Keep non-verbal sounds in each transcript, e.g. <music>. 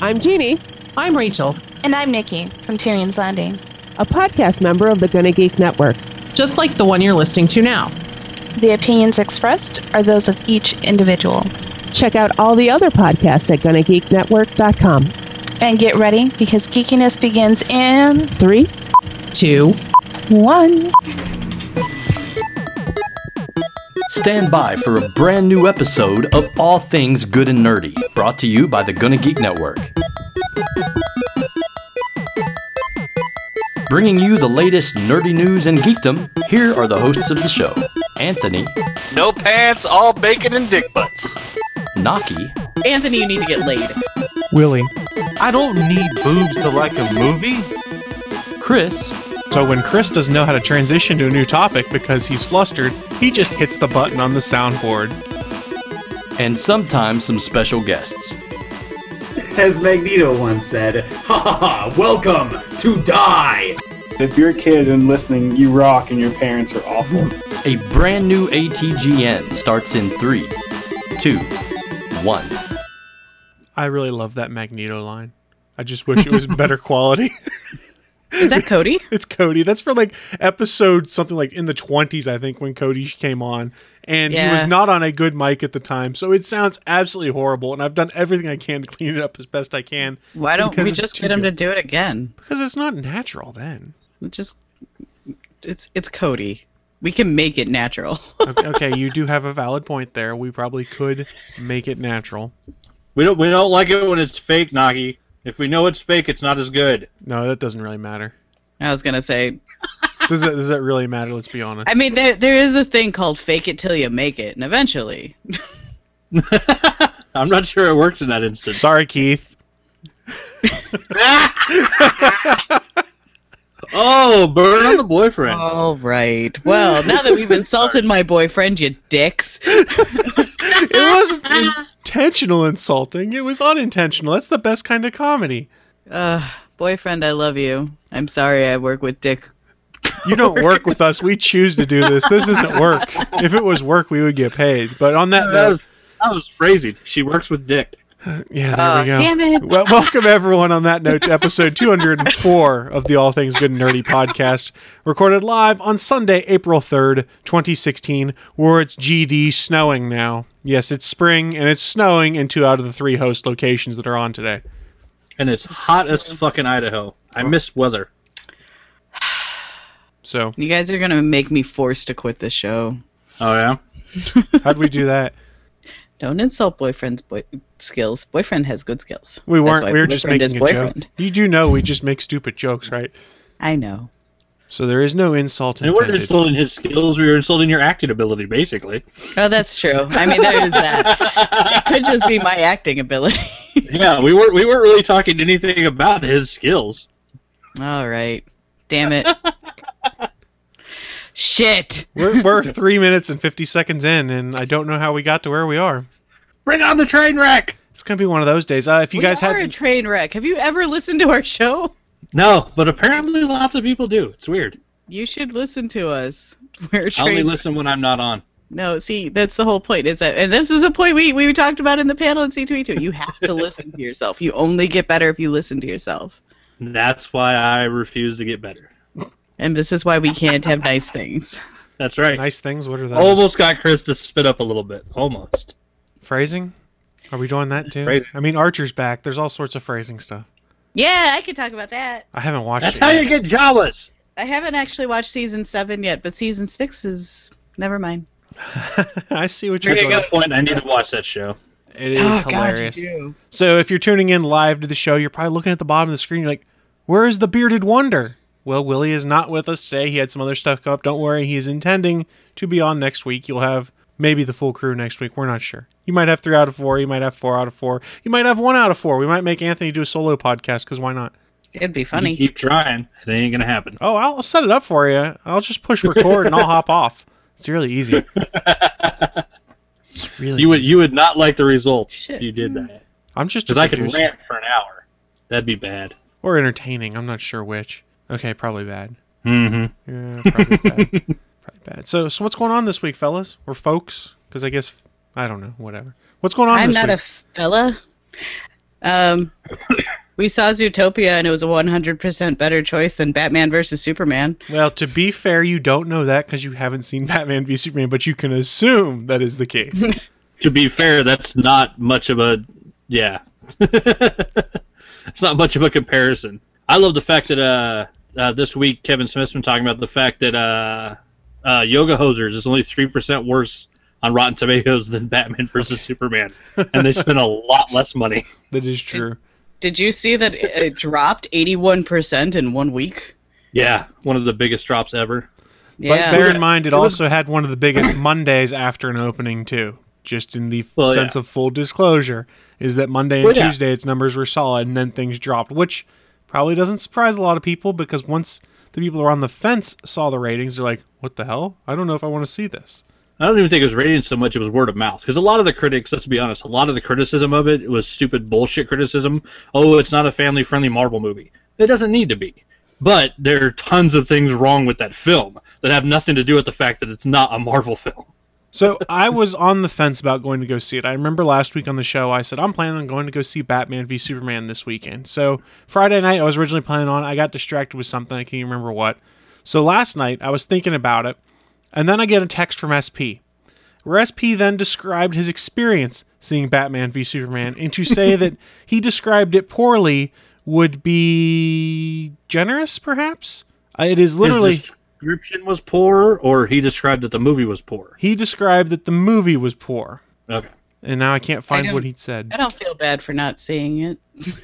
I'm Jeannie, I'm Rachel. And I'm Nikki from Tyrion's Landing. a podcast member of the Gonna Geek Network. Just like the one you're listening to now. The opinions expressed are those of each individual. Check out all the other podcasts at GonnaGeekNetwork.com. And get ready because geekiness begins in three, two, one. 2, one. Stand by for a brand new episode of All Things Good and Nerdy, brought to you by the Gonna Geek Network. Bringing you the latest nerdy news and geekdom, here are the hosts of the show Anthony, No pants, all bacon and dick butts. Naki, Anthony, you need to get laid. Willie. I don't need boobs to like a movie. Chris, So when Chris doesn't know how to transition to a new topic because he's flustered, he just hits the button on the soundboard. and sometimes some special guests. As Magneto once said, ha ha ha, welcome to die! If you're a kid and listening, you rock and your parents are awful. A brand new ATGN starts in three, two, one. I really love that Magneto line. I just wish it was better <laughs> quality. <laughs> Is that Cody? <laughs> it's Cody. That's for like episode something like in the 20s, I think, when Cody came on. And he was not on a good mic at the time. So it sounds absolutely horrible. And I've done everything I can to clean it up as best I can Why don't we just get him to do it again? because it's not natural then. It Just it's it's Cody. We can make it natural. <laughs> Okay, okay, you do have a <laughs> valid point there. We probably could make it natural. We don't we don't like it when it's fake, Naki. If we know it's fake, it's not as good. No, that doesn't really matter. I was gonna say. <laughs> Does that, does that really matter? Let's be honest. I mean, there there is a thing called fake it till you make it, and eventually. <laughs> I'm not sure it works in that instance. Sorry, Keith. <laughs> Oh, burn on the boyfriend. All right. Well, now that we've insulted my boyfriend, you dicks. It wasn't intentional insulting. It was unintentional. That's the best kind of comedy. Uh, boyfriend, I love you. I'm sorry I work with Dick. You don't <laughs> work with us. We choose to do this. This isn't work. If it was work, we would get paid. But on that that, note, was, that was phrasing. She works with Dick. Yeah, there Oh, we uh, go. damn it. Well, welcome everyone on that note to episode <laughs> 204 of the All Things Good and Nerdy podcast, recorded live on Sunday, April 3rd, 2016, where it's GD snowing now. Yes, it's spring and it's snowing in two out of the three host locations that are on today. And it's hot as fucking Idaho. I oh. miss weather. So, You guys are gonna make me forced to quit the show. Oh yeah? how'd we do that? Don't insult boyfriend's boy- skills. Boyfriend has good skills. We weren't. We were just making is a joke. boyfriend. You do know we just make stupid jokes, right? I know. So there is no insult We weren't intended. insulting his skills, we were insulting your acting ability, basically. Oh, that's true. I mean, there is that. <laughs> It could just be my acting ability. yeah, we weren't we weren't really talking anything about his skills. All right. Damn it. <laughs> Shit. We're, we're three minutes and 50 seconds in, and I don't know how we got to where we are. Bring on the train wreck! It's going to be one of those days. Uh, if you we guys are had. a train wreck. Have you ever listened to our show? No, but apparently lots of people do. It's weird. You should listen to us. <laughs> We're a I train only listen when I'm not on. No, see, that's the whole point. Is that, and this was a point we, we talked about in the panel in C2E2. You have to listen to yourself. You only get better if you listen to yourself. That's why I refuse to get better. And this is why we can't have nice things. That's right. Nice things? What are those? Almost got Chris to spit up a little bit. Almost. Phrasing? Are we doing that too? Phrasing. I mean, Archer's back. There's all sorts of phrasing stuff. Yeah, I could talk about that. I haven't watched That's it how yet. you get Jawas. I haven't actually watched season seven yet, but season six is never mind. <laughs> I see what you're At doing. some point, I need to watch that show. It is Oh, God, you hilarious. do. so if you're tuning in live to the show, you're probably looking at the bottom of the screen. You're like, "Where is the bearded wonder?" Well, Willie is not with us today. He had some other stuff come up. Don't worry, he is intending to be on next week. You'll have maybe the full crew next week. We're not sure. You might have three out of four. You might have four out of four. You might have one out of four. We might make Anthony do a solo podcast because why not? It'd be You funny. keep trying. It ain't gonna happen. Oh, I'll set it up for you. I'll just push record and I'll hop off. It's really easy. It's <laughs> really. You would easy. you would not like the results Shit. if you did that. I'm just Because I could producer. rant for an hour. That'd be bad. or entertaining. I'm not sure which. Okay, probably bad. Mm-hmm. Yeah, probably bad. <laughs> Probably bad. So, so what's going on this week, fellas or folks? Because I guess I don't know. Whatever. What's going on I'm this not week? a fella. Um, <coughs> we saw Zootopia, and it was a 100% better choice than Batman versus Superman. Well, to be fair, you don't know that because you haven't seen <laughs> Batman v Superman, but you can assume that is the case. <laughs> To be fair, that's not much of a yeah. it's not much of a comparison. I love the fact that uh, uh, this week Kevin Smith's been talking about the fact that uh, uh, Yoga Hosers is only three percent worse on Rotten Tomatoes than Batman versus Superman, <laughs> and they spent a lot less money. that is true. Did you see that it, it dropped 81% in one week? Yeah, one of the biggest drops ever. Yeah. But bear in mind, it, It was- also had one of the biggest <coughs> Mondays after an opening too. Just in the Well, sense yeah. of full disclosure, is that Monday and Well, yeah. Tuesday its numbers were solid, and then things dropped, which probably doesn't surprise a lot of people because once the people who are on the fence saw the ratings, they're like, "What the hell? I don't know if I want to see this." I don't even think it was ratings so much; it was word of mouth. Because a lot of the critics, let's be honest, a lot of the criticism of it was stupid bullshit criticism. Oh, it's not a family-friendly Marvel movie. It doesn't need to be. But there are tons of things wrong with that film that have nothing to do with the fact that it's not a Marvel <laughs> film. So I was on the fence about going to go see it. I remember last week on the show I said I'm planning on going to go see Batman v Superman this weekend. So Friday night I was originally planning on. I got distracted with something. I can't even remember what. So last night I was thinking about it, and then I get a text from SP, where SP then described his experience seeing Batman v Superman, and to say that <laughs> he described it poorly would be generous, perhaps. It is literally. His description was poor, or he described that the movie was poor. He described that the movie was poor, Okay. and now I can't find don't- what he'd said. I don't feel bad for not seeing it. <laughs>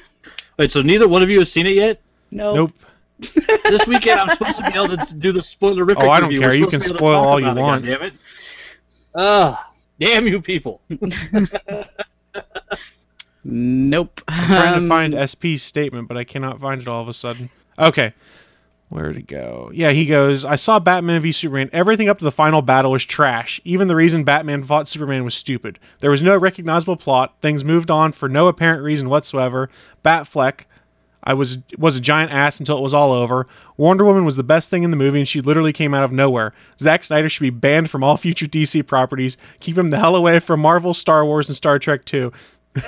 Wait, so neither one of you has seen it yet? No. Nope. <laughs> This weekend I'm supposed to be able to do the spoilerific Oh, I don't review. care. You can to be able to spoil all you about it, want. Damn it! Ah, damn you people! <laughs> Nope. I'm trying to Um, find SP's statement, but I cannot find it all of a sudden. Okay. Where'd it go? Yeah, he goes, I saw Batman v Superman. Everything up to the final battle was trash. Even the reason Batman fought Superman was stupid. There was no recognizable plot. Things moved on for no apparent reason whatsoever. Batfleck, I was was a giant ass until it was all over. Wonder Woman was the best thing in the movie, and she literally came out of nowhere. Zack Snyder should be banned from all future DC properties. Keep him the hell away from Marvel, Star Wars, and Star Trek too. <laughs> and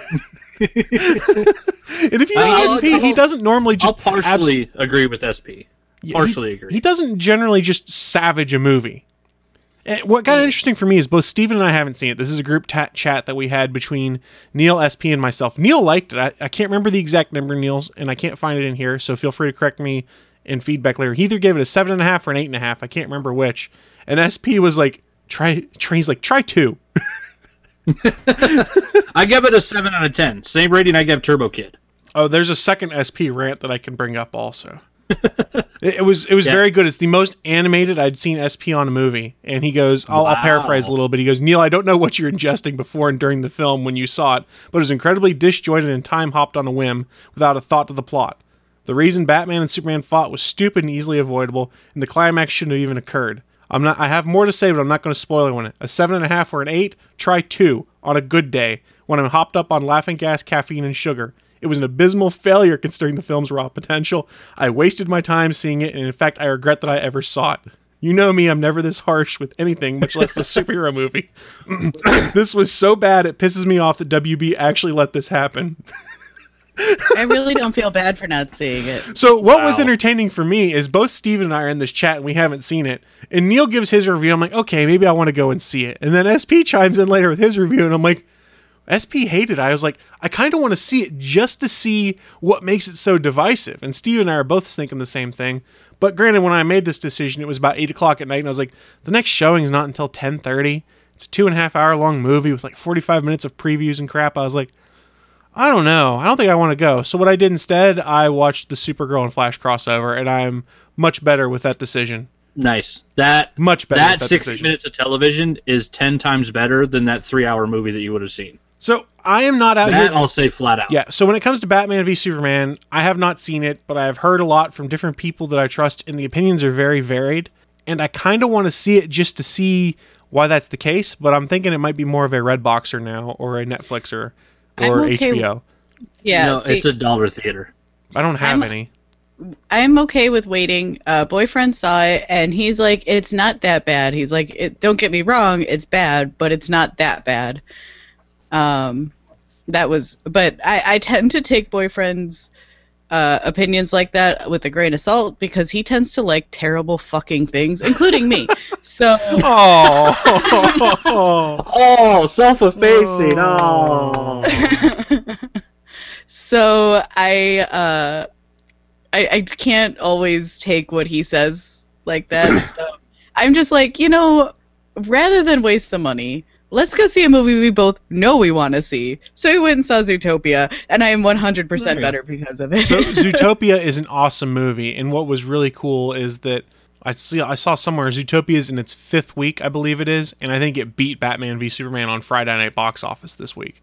if you know I'll- SP, he doesn't normally just. I'll partially agree with SP. Partially he, agree. He doesn't generally just savage a movie. And what got interesting for me is both Steven and I haven't seen it. This is a group ta- chat that we had between Neil, SP, and myself. Neil liked it. I, I can't remember the exact number, Neil's, and I can't find it in here. So feel free to correct me in feedback later. He either gave it a seven and a half or an eight and a half. I can't remember which. And SP was like, try. he's like, try two. <laughs> I give it a seven out of ten. Same rating I give Turbo Kid. Oh, there's a second SP rant that I can bring up also. It, it was it was Yeah. very good. It's the most animated I'd seen SP on a movie. And he goes, I'll, I'll paraphrase a little bit. He goes, Neil, I don't know what you're ingesting before and during the film when you saw it, but it was incredibly disjointed and time hopped on a whim without a thought to the plot. The reason Batman and Superman fought was stupid and easily avoidable, and the climax shouldn't have even occurred. I'm not. I have more to say, but I'm not going to spoil it. When it. a seven and a half or an eight? Try two on a good day when I'm hopped up on laughing gas, caffeine, and sugar. It was an abysmal failure considering the film's raw potential. I wasted my time seeing it, and in fact, I regret that I ever saw it. You know me, I'm never this harsh with anything, much less a <laughs> superhero movie. <clears throat> this was so bad, it pisses me off that WB actually let this happen. I really don't feel bad for not seeing it. So what was entertaining for me is both Steve and I are in this chat and we haven't seen it. And Neil gives his review. I'm like, okay, maybe I want to go and see it. And then SP chimes in later with his review, and I'm like, SP hated. it. I was like, I kind of want to see it just to see what makes it so divisive. And Steve and I are both thinking the same thing. But granted, when I made this decision, it was about eight o'clock at night, and I was like, the next showing is not until ten thirty. It's a two and a half hour long movie with like forty five minutes of previews and crap. I was like, I don't know. I don't think I want to go. So what I did instead, I watched the Supergirl and Flash crossover, and I'm much better with that decision. Nice. That Much better. that that sixty decision. minutes of television is ten times better than that three-hour movie that you would have seen. So I am not out That here. I'll say flat out. Yeah. So when it comes to Batman v Superman, I have not seen it, but I have heard a lot from different people that I trust, and the opinions are very varied. And I kind of want to see it just to see why that's the case. But I'm thinking it might be more of a Red Boxer now, or a Netflixer, or okay HBO. Yeah, no, see, it's a dollar theater. I don't have I'm- any. I'm okay with waiting. Uh, boyfriend saw it, and he's like, "It's not that bad." He's like, it, "Don't get me wrong, it's bad, but it's not that bad." Um, that was but I, I tend to take boyfriends uh, opinions like that with a grain of salt because he tends to like terrible fucking things including me <laughs> so Oh. <laughs> Oh, self-effacing. Oh. <laughs> so i uh I, I can't always take what he says like that <clears throat> so i'm just like you know rather than waste the money let's go see a movie we both know we want to see so we went and saw zootopia and i am 100% Right. better because of it so <laughs> Zootopia is an awesome movie, and what was really cool is that I see I saw somewhere Zootopia is in its fifth week, I believe it is, and I think it beat Batman v Superman on Friday night box office this week.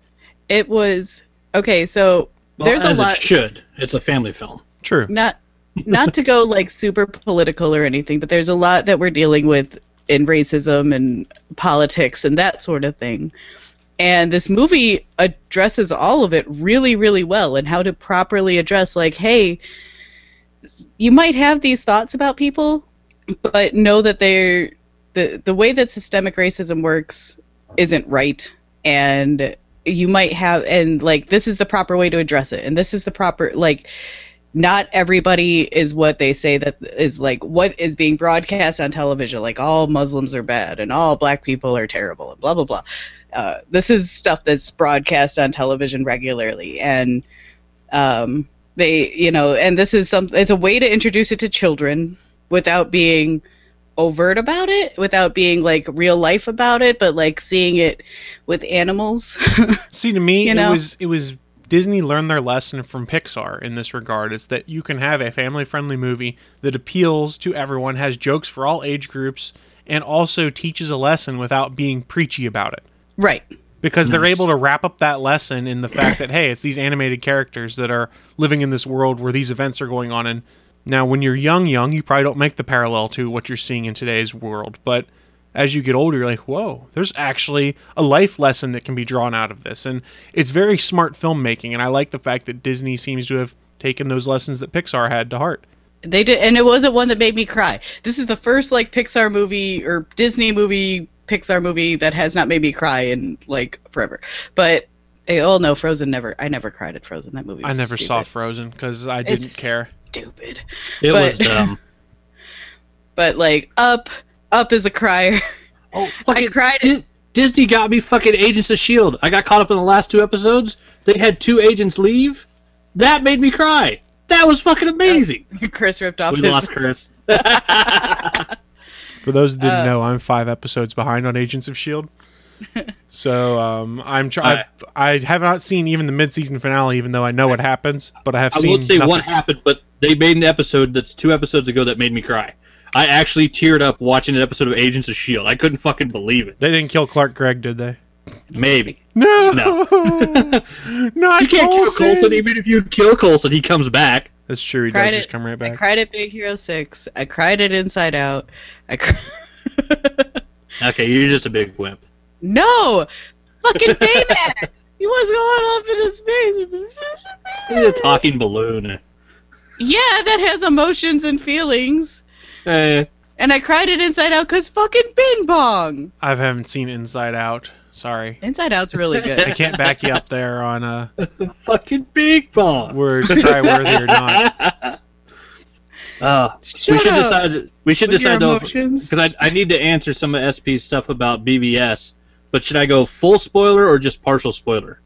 it was okay so Well, there's a lot it should. It's a family film. True. not not to go like super political or anything, but there's a lot that we're dealing with in racism and politics and that sort of thing. And this movie addresses all of it really, really well and how to properly address like, hey, you might have these thoughts about people, but know that they're the the way that systemic racism works isn't right and you might have and like this is the proper way to address it and this is the proper like not everybody is what they say that is like what is being broadcast on television like all muslims are bad and all black people are terrible and blah blah blah. Uh, this is stuff that's broadcast on television regularly and um, they you know and this is some it's a way to introduce it to children without being overt about it without being like real life about it but like seeing it with animals. <laughs> See, to me, You it was it was Disney learned their lesson from Pixar in this regard. is that you can have a family-friendly movie that appeals to everyone, has jokes for all age groups, and also teaches a lesson without being preachy about it. right Because they're able to wrap up that lesson in the fact that hey, it's these animated characters that are living in this world where these events are going on. And now, when you're young, young, you probably don't make the parallel to what you're seeing in today's world, but as you get older, you're like, whoa, there's actually a life lesson that can be drawn out of this. And it's very smart filmmaking. And I like the fact that Disney seems to have taken those lessons that Pixar had to heart. They did, and it wasn't one that made me cry. This is the first like Pixar movie or Disney movie, Pixar movie that has not made me cry in like forever. But oh no, Frozen never. I never cried at Frozen. That movie. I never stupid. saw Frozen because I didn't It's care. Stupid. It But- was dumb. <laughs> But like Up, Up is a crier. Oh, <laughs> I cried. Di- Disney got me fucking Agents of Shield. I got caught up in the last two episodes. They had two agents leave. That made me cry. That was fucking amazing. <laughs> Chris ripped off we his. lost <laughs> Chris. For those that didn't Uh, know, I'm five episodes behind on Agents of Shield. so um, I'm trying. I have not seen even the mid-season finale, even though I know what happens. But I have I seen. won't say nothing. what happened, but they made an episode that's two episodes ago that made me cry. I actually teared up watching an episode of Agents of Shield. I couldn't fucking believe it. They didn't kill Clark Gregg, did they? Maybe. No, No. <laughs> not You can't kill Coulson. Coulson. Even if you kill Coulson, he comes back. That's true. He Cried does just come right back. I cried at Big Hero Six. I cried at Inside Out. I. Cr- <laughs> Okay, you're just a big wimp. no, fucking Baymax. he was going up in his space. He's a talking balloon. Yeah, that has emotions and feelings. Eh, And I cried it Inside Out because fucking Bing Bong. I haven't seen Inside Out. Sorry, Inside Out's really good. I can't back you up there on uh, <laughs> fucking Bing Bong. words cry worthy or not. <laughs> Uh, Shut we should up decide. We should with decide though, because I I need to answer some of SP's stuff about BvS. But should I go full spoiler or just partial spoiler?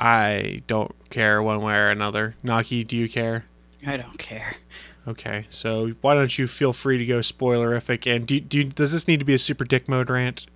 I don't care one way or another. Naki, do you care? I don't care. Okay, so why don't you feel free to go spoilerific? And do, do does this need to be a super dick mode rant?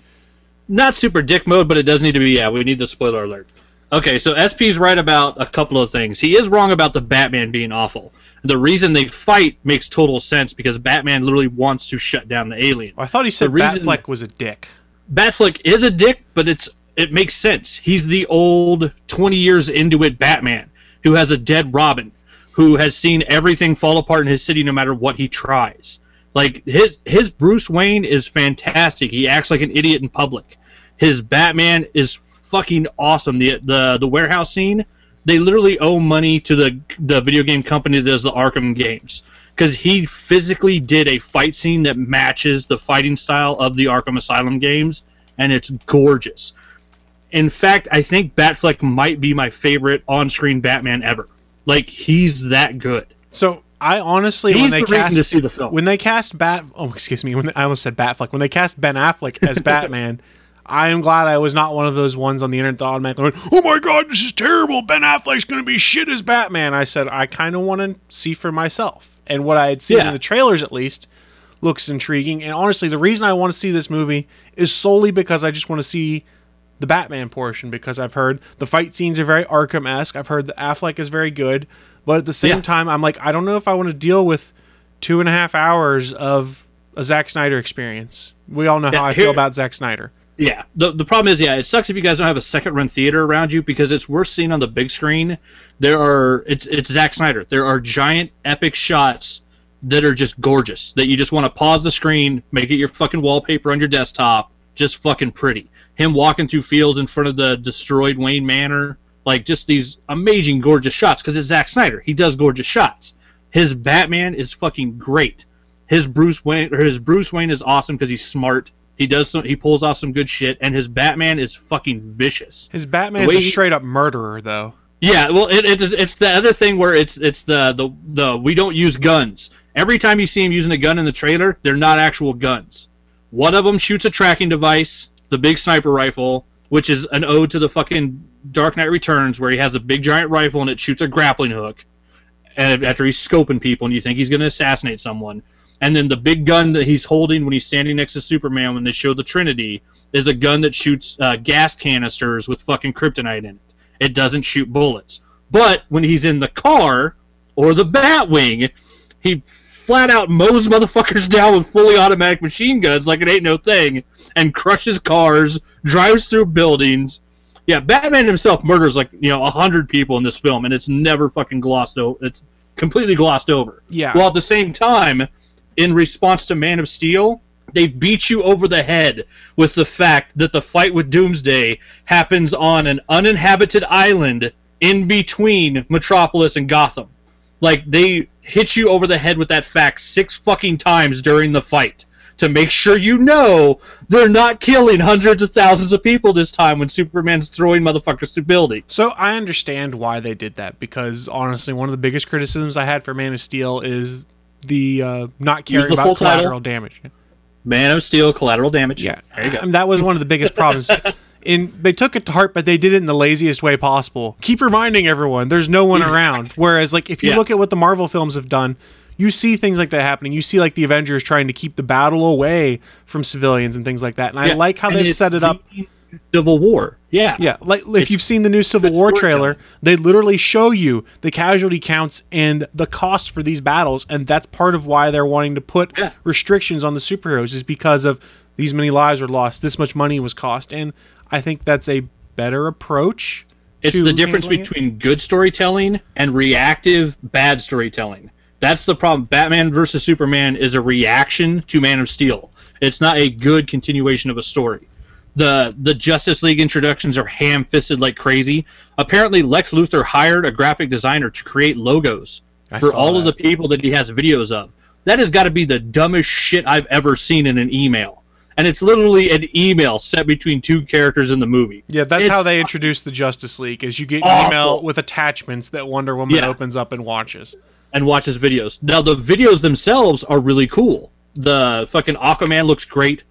Not super dick mode, but it does need to be. Yeah, we need the spoiler alert. Okay, so SP's right about a couple of things. He is wrong about the Batman being awful. The reason they fight makes total sense because Batman literally wants to shut down the alien. Oh, I thought he said The reason- Batfleck was a dick. Batfleck is a dick, but it's it makes sense. He's the old 20 years into it Batman who has a dead Robin, who has seen everything fall apart in his city no matter what he tries. Like his his Bruce Wayne is fantastic. He acts like an idiot in public. His Batman is fucking awesome. The the the warehouse scene, they literally owe money to the the video game company that does the Arkham games because he physically did a fight scene that matches the fighting style of the Arkham Asylum games, and it's gorgeous. In fact, I think Batfleck might be my favorite on-screen Batman ever. Like he's that good. So I honestly, He's when they the reason cast to see the film. when they cast Bat, oh excuse me, when they, I almost said Batfleck. When they cast Ben Affleck as <laughs> Batman, I am glad I was not one of those ones on the internet that automatically went, "Oh my god, this is terrible! Ben Affleck's going to be shit as Batman." I said I kind of want to see for myself, and what I had seen Yeah. in the trailers at least looks intriguing. And honestly, the reason I want to see this movie is solely because I just want to see the Batman portion because I've heard the fight scenes are very Arkham esque. I've heard that Affleck is very good, but at the same Yeah. time, I'm like, I don't know if I want to deal with two and a half hours of a Zack Snyder experience. We all know Yeah, how I here- feel about Zack Snyder. Yeah. The the problem is, yeah, it sucks if you guys don't have a second run theater around you because it's worth seeing on the big screen. There are it's it's Zack Snyder. There are giant epic shots that are just gorgeous that you just want to pause the screen, make it your fucking wallpaper on your desktop, just fucking pretty. Him walking through fields in front of the destroyed Wayne Manor, like just these amazing gorgeous shots because it's Zack Snyder. He does gorgeous shots. His Batman is fucking great. His Bruce Wayne or his Bruce Wayne is awesome because he's smart. He does some. He pulls off some good shit, and his Batman is fucking vicious. His Batman is a he- straight up murderer, though. Yeah, well, it, it's it's the other thing where it's it's the the the we don't use guns. Every time you see him using a gun in the trailer, they're not actual guns. One of them shoots a tracking device, the big sniper rifle, which is an ode to the fucking Dark Knight Returns, where he has a big giant rifle and it shoots a grappling hook. And after he's scoping people, and you think he's going to assassinate someone, and then the big gun that he's holding when he's standing next to Superman when they show the Trinity is a gun that shoots uh, gas canisters with fucking kryptonite in it. It doesn't shoot bullets. But when he's in the car or the Batwing, he flat out mows motherfuckers <laughs> down with fully automatic machine guns like it ain't no thing, and crushes cars, drives through buildings. Yeah, Batman himself murders like you know a hundred people in this film, and it's never fucking glossed over. It's completely glossed over. Yeah. While at the same time, in response to Man of Steel, they beat you over the head with the fact that the fight with Doomsday happens on an uninhabited island in between Metropolis and Gotham. Like they hit you over the head with that fact six fucking times during the fight to make sure you know they're not killing hundreds of thousands of people this time when Superman's throwing motherfuckers through buildings. So I understand why they did that because honestly, one of the biggest criticisms I had for Man of Steel is the uh, not caring about full title. collateral damage. Man of Steel, collateral damage. Yeah, there you go. And that was one of the biggest problems. <laughs> In they took it to heart, but they did it in the laziest way possible. Keep reminding everyone there's no one around. Whereas, like if you Yeah. look at what the Marvel films have done, you see things like that happening. You see like the Avengers trying to keep the battle away from civilians and things like that. And I like how and they've set it up. Civil War. Yeah. Yeah, like if you've seen the new Civil War trailer, they literally show you the casualty counts and the cost for these battles, and that's part of why they're wanting to put Yeah. restrictions on the superheroes is because of these many lives were lost, this much money was cost, and I think that's a better approach. It's the difference handling it. between good storytelling and reactive bad storytelling. That's the problem. Batman versus Superman is a reaction to Man of Steel. It's not a good continuation of a story. The the Justice League introductions are ham fisted like crazy. Apparently Lex Luthor hired a graphic designer to create logos I for all of the people that he has videos of. That has got to be the dumbest shit I've ever seen in an email. And it's literally an email set between two characters in the movie. Yeah, that's It's how they introduce the Justice League. Is you get Awful. email with attachments that Wonder Woman Yeah. opens up and watches. and watches videos. Now the videos themselves are really cool. The fucking Aquaman looks great.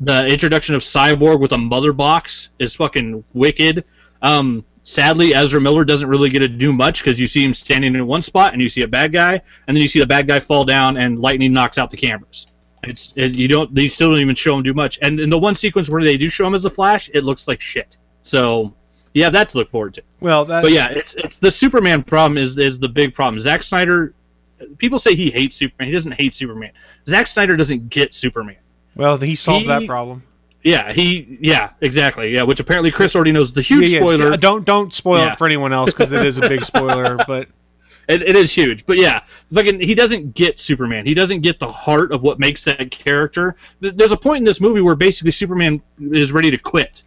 The introduction of Cyborg with a mother box is fucking wicked. Um, sadly, Ezra Miller doesn't really get to do much because you see him standing in one spot and you see a bad guy, and then you see the bad guy fall down and lightning knocks out the cameras. It's it, you don't they still don't even show him do much. And in the one sequence where they do show him as the Flash, it looks like shit. So you have that to look forward to. Well, that, But yeah, it's it's the Superman problem is is the big problem. Zack Snyder, people say he hates Superman. He doesn't hate Superman. Zack Snyder doesn't get Superman. well, he solved that problem. Yeah, he yeah exactly yeah. Which apparently Chris already knows the huge Yeah, yeah, spoiler. Don't don't spoil Yeah. it for anyone else because it is a big <laughs> spoiler. But It, it is huge, but yeah, fucking he doesn't get Superman. He doesn't get the heart of what makes that character. There's a point in this movie where basically Superman is ready to quit.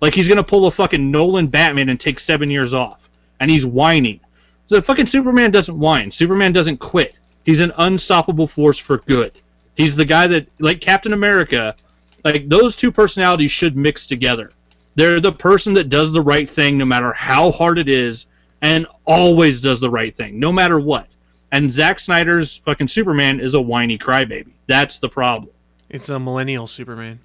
Like he's gonna pull a fucking Nolan Batman and take seven years off, and he's whining. So fucking Superman doesn't whine. Superman doesn't quit. He's an unstoppable force for good. He's the guy that, like Captain America, like those two personalities should mix together. They're the person that does the right thing no matter how hard it is, and always does the right thing, no matter what. And Zack Snyder's fucking Superman is a whiny crybaby. That's the problem. It's a millennial Superman.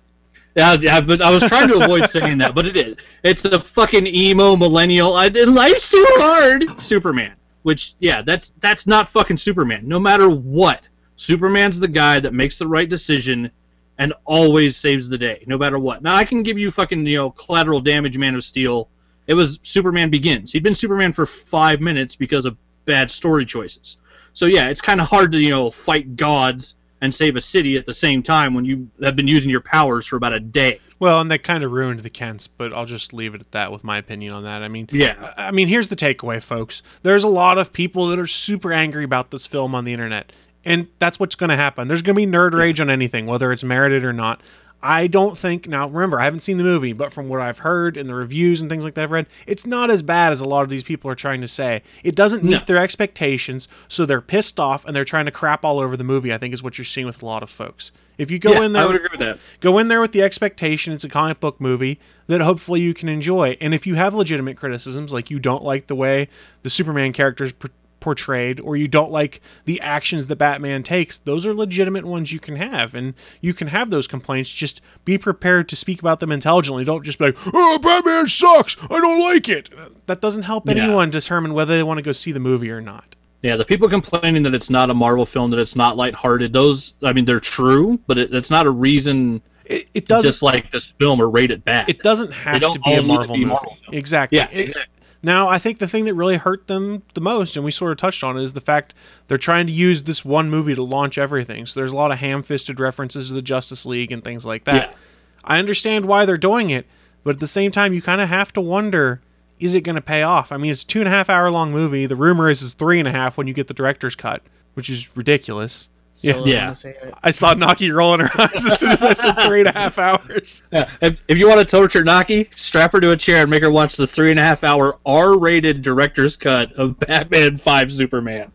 Yeah, yeah, but I was trying to avoid saying that, but it is. It's a fucking emo millennial. I, life's too hard. Superman. Which, yeah, that's that's not fucking Superman. No matter what, Superman's the guy that makes the right decision and always saves the day, no matter what. Now I can give you fucking you know collateral damage, Man of Steel. It was Superman Begins. He'd been Superman for five minutes because of bad story choices. So yeah, it's kind of hard to you know fight gods and save a city at the same time when you have been using your powers for about a day. Well, and that kind of ruined the Kents, but I'll just leave it at that with my opinion on that. I mean, Yeah. I I mean, here's the takeaway, folks. There's a lot of people that are super angry about this film on the internet, and that's what's going to happen. There's going to be nerd rage on anything, whether it's merited or not. I don't think now. Remember, I haven't seen the movie, but from what I've heard and the reviews and things like that I've read, it's not as bad as a lot of these people are trying to say. It doesn't meet No. their expectations, so they're pissed off and they're trying to crap all over the movie. I think is what you're seeing with a lot of folks. If you go Yeah, in there, I would agree with that. Go in there with the expectation it's a comic book movie that hopefully you can enjoy. And if you have legitimate criticisms, like you don't like the way the Superman character is portrayed, or you don't like the actions that Batman takes, those are legitimate ones you can have. And you can have those complaints. Just be prepared to speak about them intelligently. Don't just be like, oh, Batman sucks. I don't like it. That doesn't help Yeah. anyone determine whether they want to go see the movie or not. Yeah, the people complaining that it's not a Marvel film, that it's not lighthearted, those, I mean, they're true, but it, it's not a reason It, it doesn't. dislike this film or rate it bad. It doesn't have to be a need to Marvel movie. Marvel. Exactly. Yeah, It- exactly. Now, I think the thing that really hurt them the most, and we sort of touched on it, is the fact they're trying to use this one movie to launch everything. So there's a lot of ham fisted references to the Justice League and things like that. Yeah. I understand why they're doing it, but at the same time, you kind of have to wonder is it going to pay off? I mean, it's a two and a half hour long movie. The rumor is it's three and a half when you get the director's cut, which is ridiculous. Still Yeah. wanna say it. I saw Naki rolling her eyes as soon as I said three and a half hours. <laughs> Yeah, if, if you want to torture Naki, strap her to a chair and make her watch the three and a half hour R rated director's cut of Batman v Superman.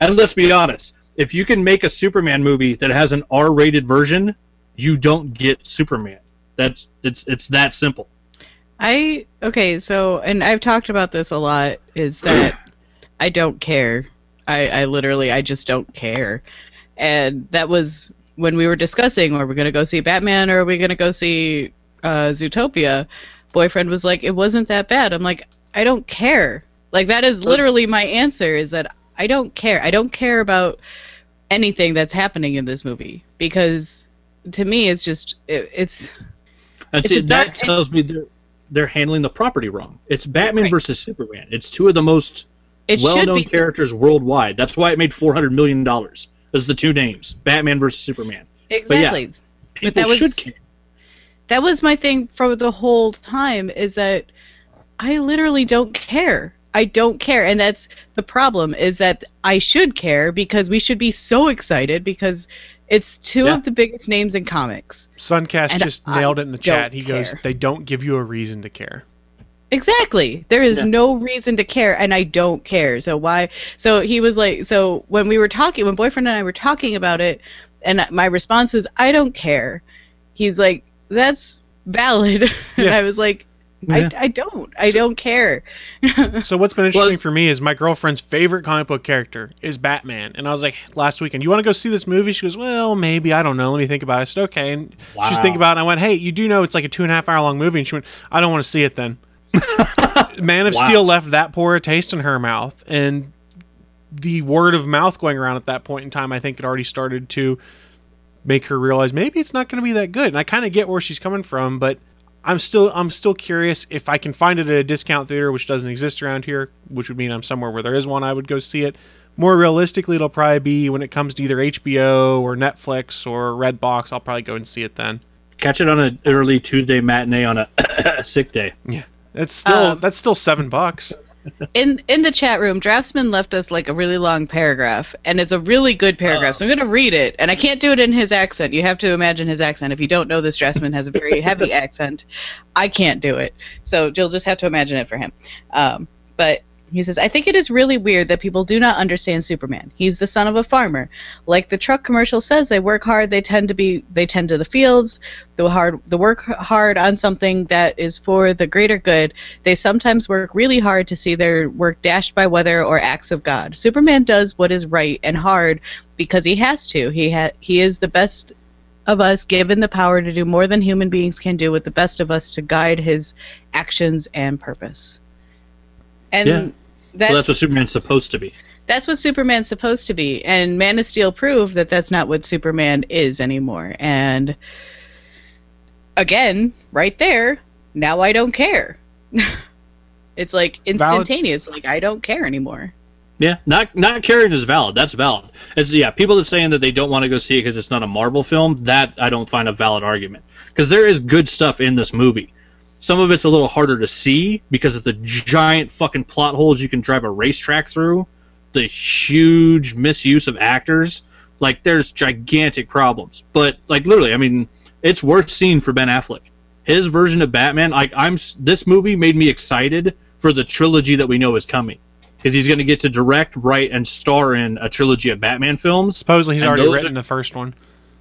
And let's be honest, if you can make a Superman movie that has an R rated version, you don't get Superman. That's it's it's that simple. I okay, so and I've talked about this a lot is that <clears throat> I don't care. I, I literally I just don't care. And that was when we were discussing are we gonna go see Batman or are we gonna go see uh Zootopia, boyfriend was like, It wasn't that bad. I'm like, I don't care. Like that is literally my answer is that I don't care. I don't care about anything that's happening in this movie because to me it's just it, it's And see, that tells me they're they're handling the property wrong. It's Batman Right. versus Superman. It's two of the most it well-known characters worldwide. That's why it made four hundred million dollars. As the two names, Batman versus Superman. exactly. People that was- should care. that was my thing for the whole time is that I literally don't care. I don't care and that's the problem is that I should care because we should be so excited because it's two Yeah. of the biggest names in comics. Suncast And just I nailed it in the chat. don't He goes, they don't give you a reason to care. Exactly. There is Yeah. no reason to care and I don't care. So why so he was like so when we were talking when boyfriend and I were talking about it and my response is I don't care. He's like that's valid. <laughs> and I was like Yeah. I, I don't. I don't care. <laughs> So what's been interesting Well- for me is my girlfriend's favorite comic book character is Batman, and I was like last weekend, you want to go see this movie? She goes, well, maybe I don't know. Let me think about it. I said okay, and she's Wow. thinking about it. And I went, hey, you do know it's like a two and a half hour long movie, and she went, I don't want to see it then. <laughs> Man of Wow. Steel left that poor a taste in her mouth, and the word of mouth going around at that point in time, I think it already started to make her realize maybe it's not going to be that good. And I kind of get where she's coming from, but I'm still I'm still curious if I can find it at a discount theater, which doesn't exist around here, which would mean I'm somewhere where there is one. I would go see it. More realistically, it'll probably be when it comes to either HBO or Netflix or Redbox. I'll probably go and see it then. Catch it on an early Tuesday matinee on a <coughs> sick day. That's still Um, that's still seven bucks. In in the chat room, Draftsman left us like a really long paragraph, and it's a really good paragraph. so I'm gonna read it, and I can't do it in his accent. You have to imagine his accent. If you don't know this, Draftsman has a very <laughs> heavy accent. I can't do it, so you'll just have to imagine it for him. Um, but He says, I think it is really weird that people do not understand Superman. He's the son of a farmer. Like the truck commercial says, they work hard, they tend to be they tend to the fields, the hard the work hard on something that is for the greater good. They sometimes work really hard to see their work dashed by weather or acts of God. Superman does what is right and hard because he has to. He ha- he is the best of us given the power to do more than human beings can do with the best of us to guide his actions and purpose. And Yeah. That's well, that's what Superman's supposed to be. that's what Superman's supposed to be. And Man of Steel proved that that's not what Superman is anymore. And again, right there, now I don't care. <laughs> it's like Valid. instantaneous. Like I don't care anymore. Yeah, not not caring is valid. That's valid. It's yeah, people that saying that they don't want to go see it because it's not a Marvel film. That I don't find a valid argument because there is good stuff in this movie. Some of it's a little harder to see because of the giant fucking plot holes you can drive a racetrack through, the huge misuse of actors. Like there's gigantic problems. But like literally, I mean, it's worth seeing for Ben Affleck. His version of Batman, like I'm this movie made me excited for the trilogy that we know is coming. Because he's going to get to direct, write, and star in a trilogy of Batman films. Supposedly he's And already written are- the first one.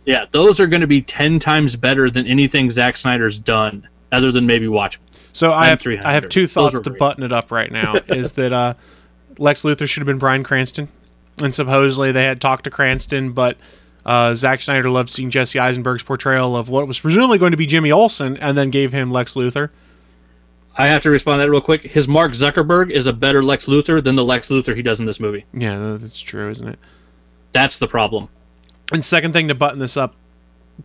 Yeah, those are going to be ten times better than anything Zack Snyder's done, other than maybe Watchmen. So I have 300. I have two thoughts to great. button it up right now. <laughs> is that uh, Lex Luthor should have been Bryan Cranston, and supposedly they had talked to Cranston, but uh, Zack Snyder loved seeing Jesse Eisenberg's portrayal of what was presumably going to be Jimmy Olsen, and then gave him Lex Luthor. I have to respond to that real quick. His Mark Zuckerberg is a better Lex Luthor than the Lex Luthor he does in this movie. Yeah, that's true, isn't it? That's the problem. And second thing to button this up,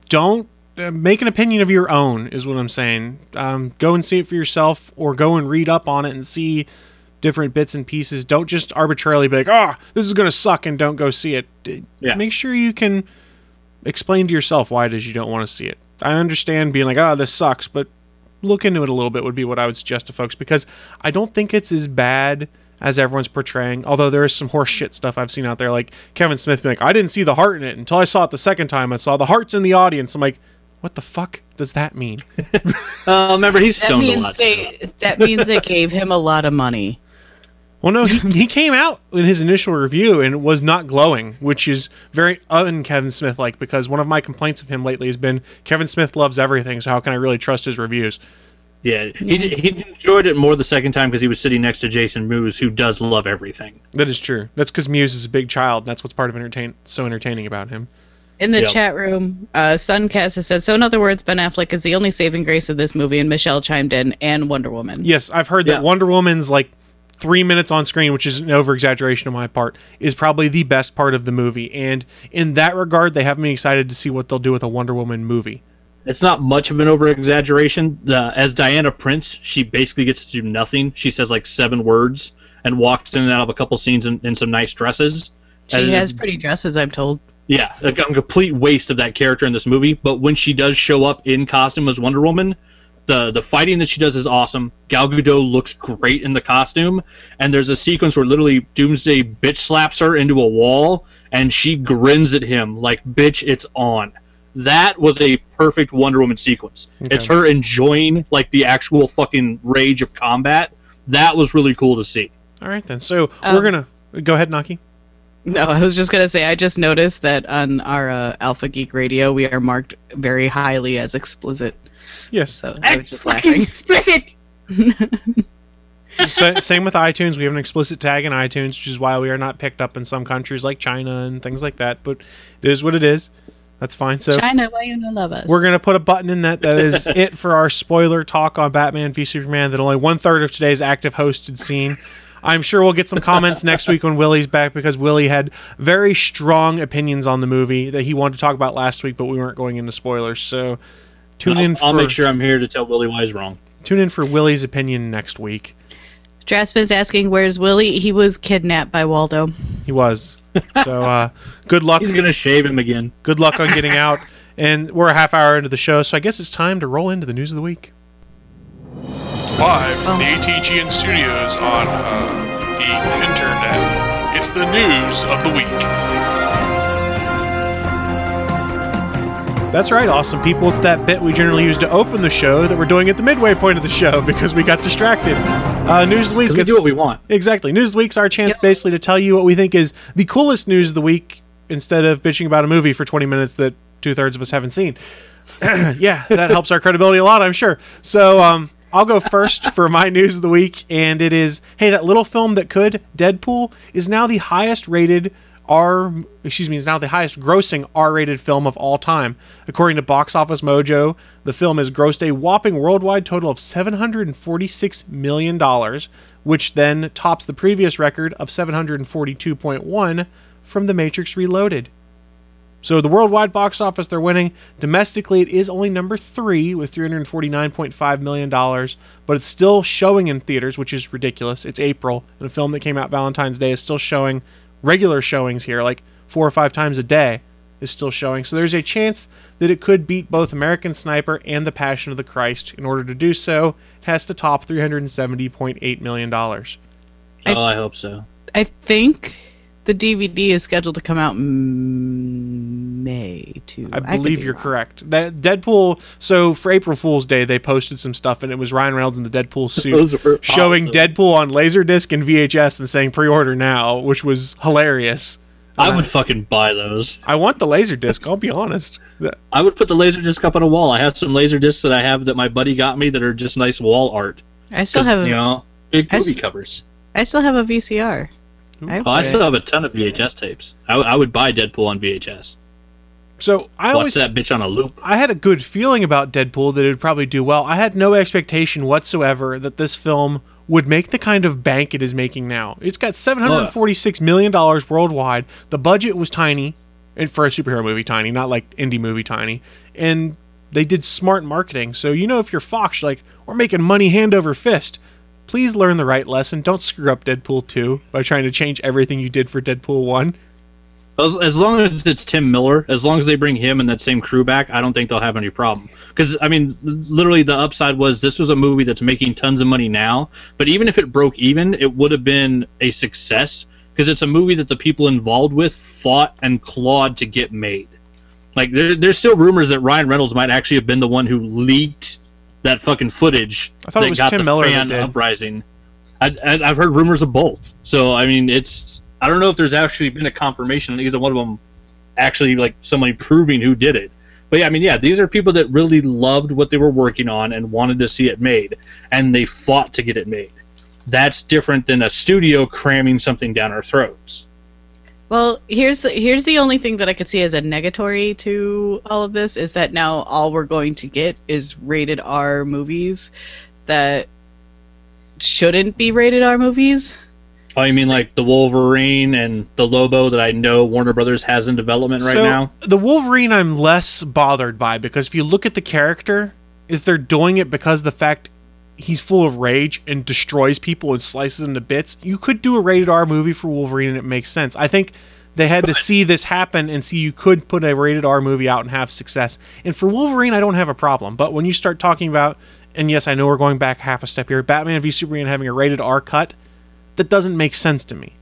don't make an opinion of your own. Is what I'm saying. Um, go and see it for yourself, or go and read up on it and see different bits and pieces. Don't just arbitrarily be like, "Ah, this is going to suck," and don't go see it. Yeah. Make sure you can explain to yourself why it is you don't want to see it. I understand being like, "Ah, this sucks," but look into it a little bit would be what I would suggest to folks because I don't think it's as bad as everyone's portraying. Although there is some horse shit stuff I've seen out there, like Kevin Smith being like, "I didn't see the heart in it until I saw it the second time. I saw the hearts in the audience." I'm like, "What the fuck does that mean?" <laughs> Uh, remember, he's That stoned a means lot. they that means they <laughs> gave him a lot of money. Well, no, he, he came out in his initial review and was not glowing, which is very un Kevin Smith like because one of my complaints of him lately has been Kevin Smith loves everything, so how can I really trust his reviews? Yeah, he, he enjoyed it more the second time because he was sitting next to Jason Mewes, who does love everything. That is true. That's because Mewes is a big child. And that's what's part of entertain so entertaining about him. In the Yep. chat room, uh, Suncast has said, so in other words, Ben Affleck is the only saving grace of this movie, and Michelle chimed in, and Wonder Woman. Yes, I've heard Yeah. that Wonder Woman's like three minutes on screen, which is an over exaggeration on my part, is probably the best part of the movie. And in that regard, they have me excited to see what they'll do with a Wonder Woman movie. It's not much of an over exaggeration. Uh, as Diana Prince, she basically gets to do nothing. She says like seven words and walks in and out of a couple scenes in, in some nice dresses. She And- has pretty dresses, I'm told. Yeah, a, a complete waste of that character in this movie. But when she does show up in costume as Wonder Woman, the the fighting that she does is awesome. Gal Gadot looks great in the costume, and there's a sequence where literally Doomsday bitch slaps her into a wall, and she grins at him like, "Bitch, it's on." That was a perfect Wonder Woman sequence. It's her enjoying like the actual fucking rage of combat. That was really cool to see. All right, then. So Um, we're going to go ahead, Naki. No, I was just gonna say I just noticed that on our uh, Alpha Geek Radio we are marked very highly as explicit. Yes. So I was just laughing. Explicit. Sa- same with iTunes. We have an explicit tag in iTunes, which is why we are not picked up in some countries like China and things like that. But it is what it is. That's fine. So China, why you don't love us? we're gonna put a button in that. That is <laughs> it for our spoiler talk on Batman v Superman. That only one third of today's active hosted scene. I'm sure we'll get some comments next week when Willie's back because Willie had very strong opinions on the movie that he wanted to talk about last week, but we weren't going into spoilers. So tune I'll, in I'll make sure I'm here to tell Willie why he's wrong. tune in for Willie's opinion next week. Draspin's asking where's Willie? He was kidnapped by Waldo. He was. So uh, good luck. He's gonna shave him again. Good luck on getting out. And we're a half hour into the show, so I guess it's time to roll into the news of the week. Live from the ATGN studios on uh, the internet, it's the news of the week. That's right, awesome people. It's that bit we generally use to open the show that we're doing at the midway point of the show <laughs> because we got distracted. Uh, news of the week. 'Cause we it's- do what we want. Exactly. News of the week's our chance basically to tell you what we think is the coolest news of the week instead of bitching about a movie for 20 minutes that two thirds of us haven't seen. <clears throat> yeah, that helps our credibility a lot, I'm sure. So, um, I'll go first for my news of the week, and it is hey, that little film that could, Deadpool, is now the highest rated R, excuse me, is now the highest grossing R rated film of all time. According to Box Office Mojo, the film has grossed a whopping worldwide total of $746 million, which then tops the previous record of 742.1 from The Matrix Reloaded. So the worldwide box office they're winning. Domestically, it is only number three with $349.5 million, but it's still showing in theaters, which is ridiculous. It's April, and a film that came out Valentine's Day is still showing regular showings here, like four or five times a day, is still showing. So there's a chance that it could beat both American Sniper and The Passion of the Christ. In order to do so, it has to top $370.8 million. oh, I hope so. I think the DVD is scheduled to come out May too. I could believe be you're wrong. correct. That Deadpool. So for April Fool's Day, they posted some stuff, and it was Ryan Reynolds in the Deadpool <laughs> suit showing awesome. Deadpool on Laserdisc and VHS and saying pre-order now, which was hilarious. I Uh, would fucking buy those. I want the Laserdisc. I'll be honest. I would put the laser disc up on a wall. I have some laser discs that I have that my buddy got me that are just nice wall art. I still 'Cause, have a, you know big movie s- covers. I still have a VCR. I, Oh, I still have a ton of VHS tapes. I would buy Deadpool on VHS. So I Watch always that bitch on a loop. I had a good feeling about Deadpool that it would probably do well. I had no expectation whatsoever that this film would make the kind of bank it is making now. It's got seven hundred forty-six million dollars worldwide. The budget was tiny, and for a superhero movie, tiny, not like indie movie tiny. And they did smart marketing. So you know, if you're Fox, you're like, we're making money hand over fist. Please learn the right lesson. Don't screw up Deadpool 2 by trying to change everything you did for Deadpool 1. As, as long as it's Tim Miller, as long as they bring him and that same crew back, I don't think they'll have any problem. Because I mean, literally, the upside was this was a movie that's making tons of money now. But even if it broke even, it would have been a success because it's a movie that the people involved with fought and clawed to get made. Like there, there's still rumors that Ryan Reynolds might actually have been the one who leaked that fucking footage I thought it that was got Tim the Miller fan uprising. I, I, I've heard rumors of both. So I mean, it's I don't know if there's actually been a confirmation that either one of them actually like somebody proving who did it. But yeah, I mean, yeah, these are people that really loved what they were working on and wanted to see it made, and they fought to get it made. That's different than a studio cramming something down our throats. Well, here's the here's the only thing that I could see as a negatory to all of this is that now all we're going to get is rated R movies that shouldn't be rated R movies. Oh, you mean like the Wolverine and the Lobo that I know Warner Brothers has in development right so, now? The Wolverine I'm less bothered by because if you look at the character, if they're doing it because the fact he's full of rage and destroys people and slices them to bits, you could do a rated R movie for Wolverine and it makes sense. I think they had to see this happen and see you could put a rated R movie out and have success. And for Wolverine, I don't have a problem. But when you start talking about, and yes, I know we're going back half a step here, Batman v Superman having a rated R cut, that doesn't make sense to me.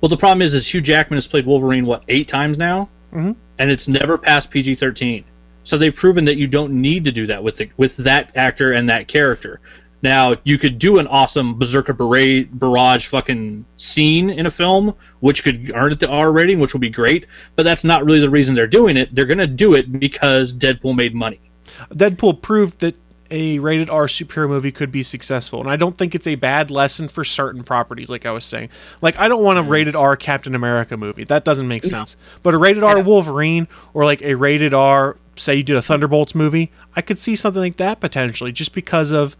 Well, the problem is, is Hugh Jackman has played Wolverine what eight times now, Mhm. and it's never passed PG thirteen. So they've proven that you don't need to do that with the, with that actor and that character. Now you could do an awesome Berserker Barrage, barrage fucking scene in a film, which could earn it the R rating, which would be great. But that's not really the reason they're doing it. They're gonna do it because Deadpool made money. Deadpool proved that a rated R superhero movie could be successful, and I don't think it's a bad lesson for certain properties. Like I was saying, like I don't want a mm-hmm. rated R Captain America movie. That doesn't make sense. But a rated R Wolverine or like a rated R, say you did a Thunderbolts movie, I could see something like that potentially, just because of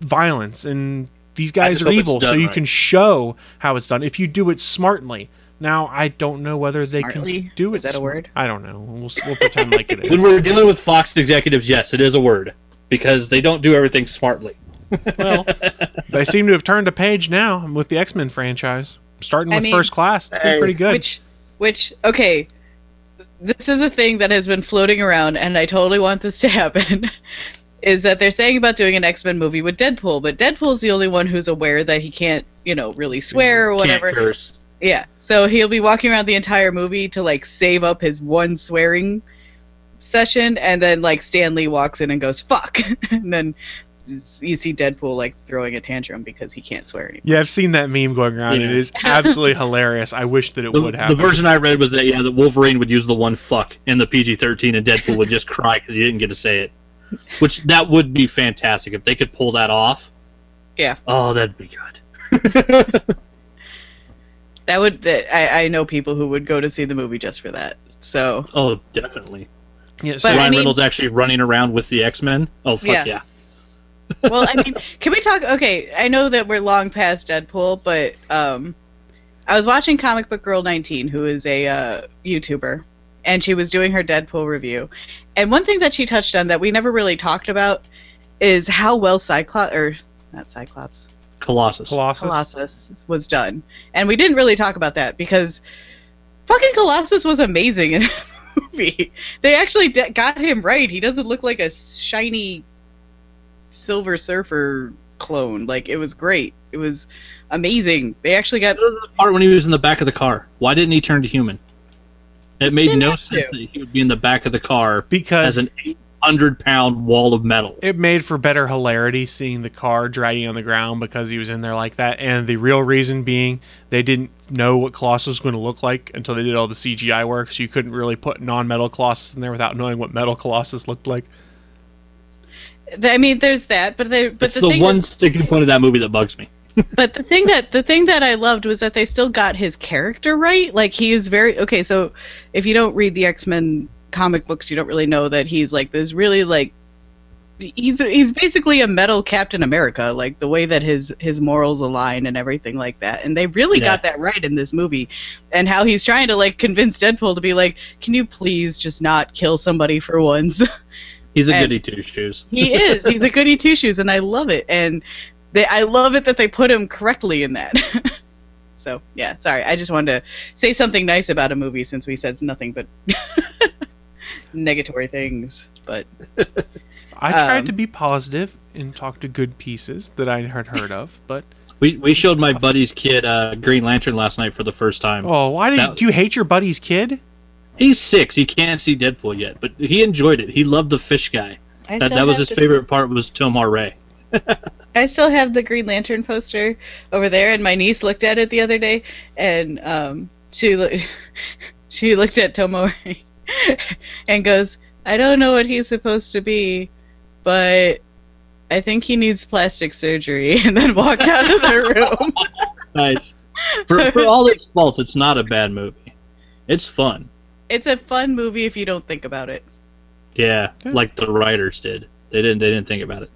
violence and these guys are evil, so you right. can show how it's done if you do it smartly. Now I don't know whether they Smartly? can do it. Is that a word? I don't know. We'll, we'll pretend like it <laughs> is. When we're dealing with Fox executives, yes, it is a word because they don't do everything smartly. <laughs> Well, they seem to have turned a page now with the X Men franchise, starting I with mean- First Class. It's been pretty good. Which, which, okay, this is a thing that has been floating around, and I totally want this to <laughs> happen. is that they're saying about doing an X Men movie with Deadpool, but Deadpool's the only one who's aware that he can't, you know, really swear or whatever. Can't curse. Yeah, so he'll be walking around the entire movie to like save up his one swearing session, and then like Stanley walks in and goes "fuck," <laughs> and then you see Deadpool like throwing a tantrum because he can't swear anymore. Yeah, I've seen that meme going around. Yeah. It is absolutely <laughs> hilarious. I wish that it The, would happen. the version I read was that yeah, the Wolverine would use the one "fuck" in the PG-13, and Deadpool would just cry because he didn't get to say it. Which that would be fantastic if they could pull that off. Yeah. Oh, that'd be good. <laughs> That would that, I I know people who would go to see the movie just for that. So Oh, definitely. Yeah, So But, I Ryan mean- Reynolds actually running around with the X Men. Oh fuck Yeah. yeah. Well, I mean, can we talk? Okay, I know that we're long past Deadpool, but um, I was watching Comic Book Girl 19, who is a uh, YouTuber, and she was doing her Deadpool review. And one thing that she touched on that we never really talked about is how well Cyclops, or not Cyclops, Colossus. Colossus. Colossus was done. And we didn't really talk about that because fucking Colossus was amazing in <laughs> the movie. They actually de- got him right. He doesn't look like a shiny Silver Surfer clone. Like it was great. It was amazing. They actually got the part when he was in the back of the car. Why didn't he turn to human? It made no sense to. that he would be in the back of the car Because as an 800 pound wall of metal. it made for better hilarity seeing the car dragging on the ground because he was in there like that. And the real reason being they didn't know what Colossus was going to look like until they did all the CGI work. So you couldn't really put non-metal Colossus in there without knowing what metal Colossus looked like. I mean, there's that, but they, but It's the, the, one is, sticking point of that movie that bugs me. <laughs> but the thing that the thing that I loved was that they still got his character right. Like he is very okay. So if you don't read the X Men comic books, you don't really know that he's like this really like he's he's basically a metal Captain America. Like the way that his his morals align and everything like that. And they really Yeah. got that right in this movie. And how he's trying to like convince Deadpool to be like, can you please just not kill somebody for once. <laughs> He's a And- goody two shoes. He is. He's a goody two shoes, and I love it. And they, I love it that they put him correctly in that. <laughs> so yeah, sorry. I just wanted to say something nice about a movie since we said nothing but <laughs> negatory things. But I tried Um, to be positive and talk to good pieces that I had heard of, but We we showed my buddy's kid uh, Green Lantern last night for the first time. oh, why did That- do you hate your buddy's kid? He's six. He can't see Deadpool yet, but he enjoyed it. He loved the fish guy. I That, that was his favorite part. Was Tomar Ray. <laughs> I still have the Green Lantern poster over there, and my niece looked at it the other day, and um, she lo- <laughs> she looked at Tomar Ray <laughs> and goes, "I don't know what he's supposed to be, but I think he needs plastic surgery," and then walked out of the room. Nice. For for all its faults, it's not a bad movie. It's fun. It's a fun movie if you don't think about it. Yeah, like the writers did. They didn't. They didn't think about it.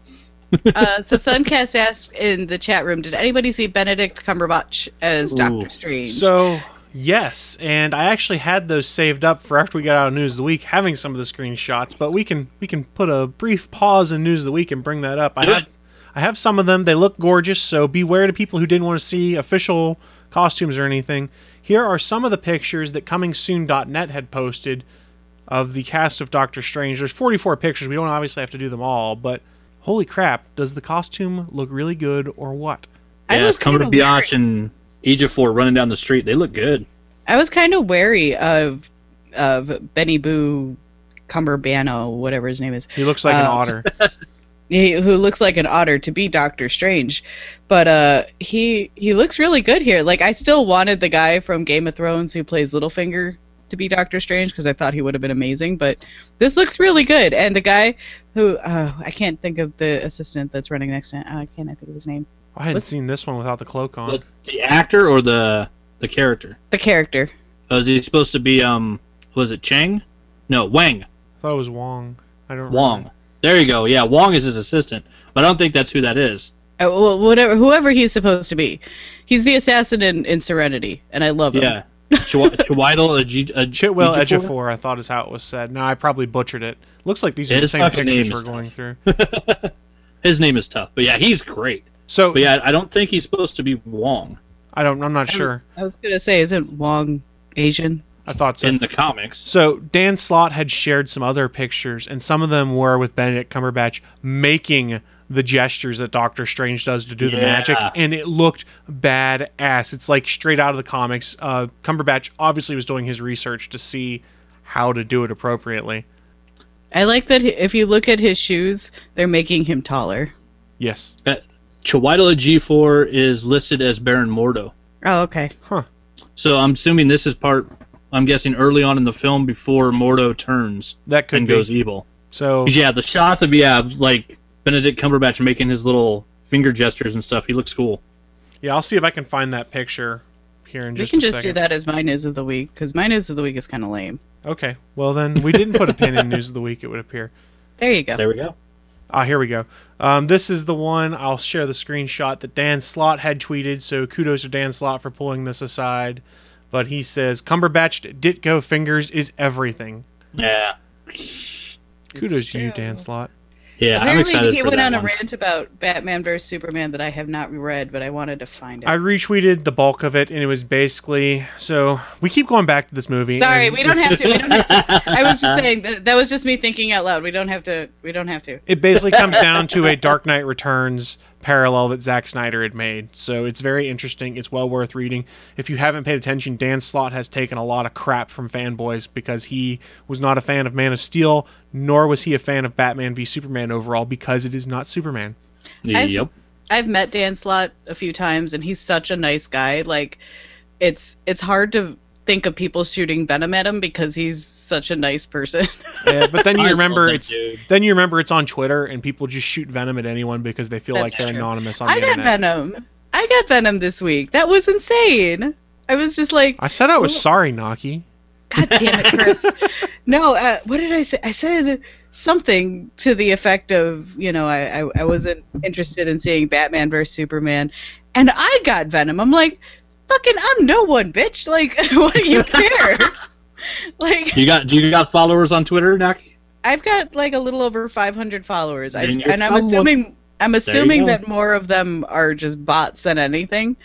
<laughs> Uh, so Suncast asked in the chat room, "Did anybody see Benedict Cumberbatch as Doctor Ooh. Strange?" So yes, and I actually had those saved up for after we got out of news of the week, having some of the screenshots. But we can we can put a brief pause in news of the week and bring that up. I have. I have some of them. They look gorgeous. So beware to people who didn't want to see official costumes or anything. Here are some of the pictures that ComingSoon.net had posted of the cast of Doctor Strange. There's 44 pictures. We don't obviously have to do them all, but holy crap, does the costume look really good or what? I yeah, was Cumberbatch kinda Biatch and Ejiofor running down the street. They look good. I was kind of wary of of Benny Boo Cumberbano, whatever his name is. He looks like an Uh, otter. <laughs> he, who looks like an otter to be Doctor Strange, but uh, he he looks really good here. Like I still wanted the guy from Game of Thrones who plays Littlefinger to be Doctor Strange because I thought he would have been amazing. But this looks really good, and the guy who uh, I can't think of the assistant that's running next to him. Uh, can't I think of his name? I hadn't What's- seen this one without the cloak on. The, the actor or the the character? The character. Oh, is he supposed to be um? Was it Chang? No, Wang. I thought it was Wong. I don't Wong. remember. There you go. Yeah, Wong is his assistant, but I don't think that's who that is. Uh, well, whatever, whoever he's supposed to be, he's the assassin in, in Serenity, and I love him. Yeah, Chwa- <laughs> Chweidel Aji- Aj- Chitwell Ejiofor? Ejiofor, I thought is how it was said. No, I probably butchered it. Looks like these are the same pictures name we're is going through. <laughs> His name is tough, but yeah, he's great. So But yeah, I don't think he's supposed to be Wong I don't. I'm not sure. I was gonna say, isn't Wong Asian? I thought so. in the comics. So Dan Slott had shared some other pictures, and some of them were with Benedict Cumberbatch making the gestures that Doctor Strange does to do the magic, and it looked badass. It's like straight out of the comics. Uh, Cumberbatch obviously was doing his research to see how to do it appropriately. I like that if you look at his shoes, they're making him taller. Yes. Uh, Chiwetel Ejiofor is listed as Baron Mordo. Oh, okay. Huh. So I'm assuming this is part. I'm guessing early on in the film before Mordo turns That could and be. goes evil. So yeah, the shots of yeah, like Benedict Cumberbatch making his little finger gestures and stuff. He looks cool. yeah, I'll see if I can find that picture here in We just can a just second. do that as my news of the week because my news of the week is kind of lame. Okay. Well, then we didn't put a pin in news of the week. It would appear. There you go. There we go. Ah, here we go. Um, this is the one. I'll share the screenshot that Dan Slott had tweeted. So kudos to Dan Slott for pulling this aside. But he says Cumberbatch Ditko fingers is everything. Yeah, Kudos to you, Dan Slott. yeah. I'm Apparently, excited he for went that on a rant about Batman vs Superman that I have not read, but I wanted to find it. I retweeted the bulk of it, and it was basically so we keep going back to this movie. Sorry, we don't this- have to. We don't have to. <laughs> I was just saying that, that was just me thinking out loud. We don't have to. We don't have to. It basically comes down to a Dark Knight Returns parallel that Zack Snyder had made. So it's very interesting. It's well worth reading. If you haven't paid attention, Dan Slott has taken a lot of crap from fanboys because he was not a fan of Man of Steel, nor was he a fan of Batman v Superman overall because it is not Superman. I've- Yep. I've met Dan Slott a few times, and he's such a nice guy. Like, it's it's hard to think of people shooting venom at him because he's such a nice person. <laughs> Yeah, but then you I remember it's dude. then you remember it's on Twitter and people just shoot venom at anyone because they feel That's like they're true. anonymous on I the got internet. venom. I got venom this week. That was insane. I was just like, I said I was sorry, Naki. God damn it, Chris. <laughs> no, uh, what did I say? I said something to the effect of, you know, I, I, I wasn't interested in seeing Batman versus Superman, and I got Venom. I'm like, fucking, I'm no one, bitch. Like, <laughs> what do you care? <laughs> like, You got do you got followers on Twitter, Nick? I've got like a little over 500 followers, I, Then and I'm assuming I'm assuming that more of them are just bots than anything.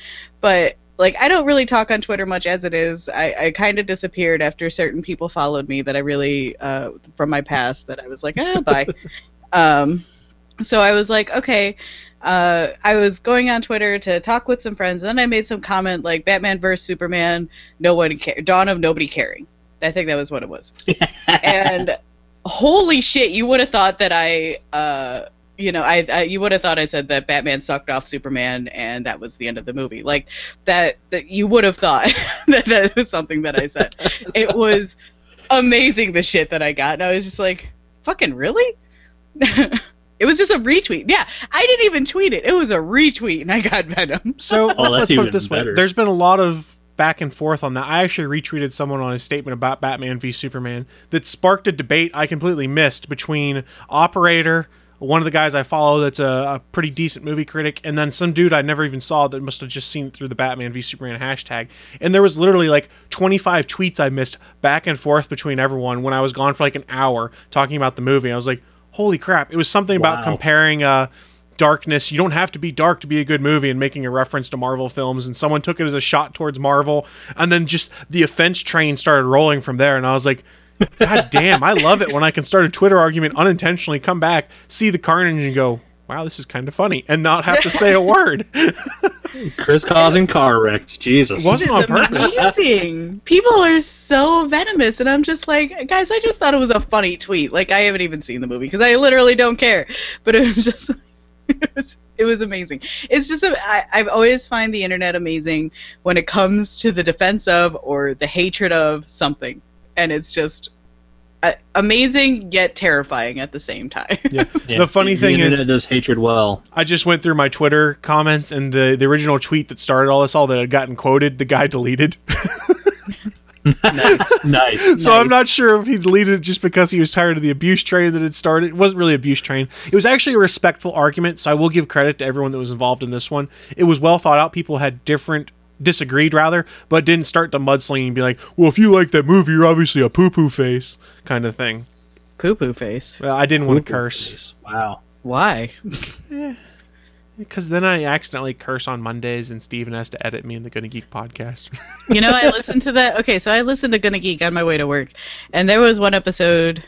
But like, I don't really talk on Twitter much as it is. I, I kind of disappeared after certain people followed me that I really uh, from my past that I was like, ah, bye. <laughs> um, so I was like, okay. Uh, I was going on Twitter to talk with some friends, and then I made some comment like Batman vs Superman, no one care, Dawn of nobody caring. I think that was what it was. <laughs> and holy shit, you would have thought that I, uh, you know, I, I you would have thought I said that Batman sucked off Superman, and that was the end of the movie. Like that, that you would have thought <laughs> that that was something that I said. it was amazing the shit that I got, and I was just like, fucking really. <laughs> It was just a retweet. Yeah, I didn't even tweet it. It was a retweet, and I got Venom. So Oh, let's put it this way: there's been a lot of back and forth on that. I actually retweeted someone on a statement about Batman v Superman that sparked a debate I completely missed between Operator, one of the guys I follow that's a, a pretty decent movie critic, and then some dude I never even saw that must have just seen it through the Batman v Superman hashtag. And there was literally like 25 tweets I missed back and forth between everyone when I was gone for like an hour talking about the movie. I was like, holy crap! It was something about comparing. Uh, darkness. You don't have to be dark to be a good movie and making a reference to Marvel films. And someone took it as a shot towards Marvel. And then just the offense train started rolling from there. And I was like, God damn, I love it when I can start a Twitter argument unintentionally, come back, see the carnage, and go, wow, this is kind of funny, and not have to say a <laughs> word. Chris causing car wrecks. Jesus. It wasn't on purpose. Amazing. People are so venomous, and I'm just like, guys, I just thought it was a funny tweet. Like, I haven't even seen the movie because I literally don't care. But it was just, <laughs> it was, it was amazing. It's just, a, I, I've always find the internet amazing when it comes to the defense of or the hatred of something, and it's just. Uh, amazing yet terrifying at the same time. Yeah. <laughs> Yeah, the funny the thing internet is, does hatred well. I just went through my Twitter comments, and the, the original tweet that started all this, all that had gotten quoted, the guy deleted. <laughs> nice. <laughs> So I'm not sure if he deleted it just because he was tired of the abuse train that had started. It wasn't really abuse train. It was actually a respectful argument, so I will give credit to everyone that was involved in this one. It was well thought out. People had different disagreed rather, but didn't start the mudslinging and be like, "Well, if you like that movie, you're obviously a poo poo face," kind of thing. Poo poo face. Well, I didn't want to curse Wow. Why? because then I accidentally curse on Mondays, and Steven has to edit me in the Gonna Geek podcast. <laughs> You know, I listened to that. Okay, so I listened to Gonna Geek on my way to work, and there was one episode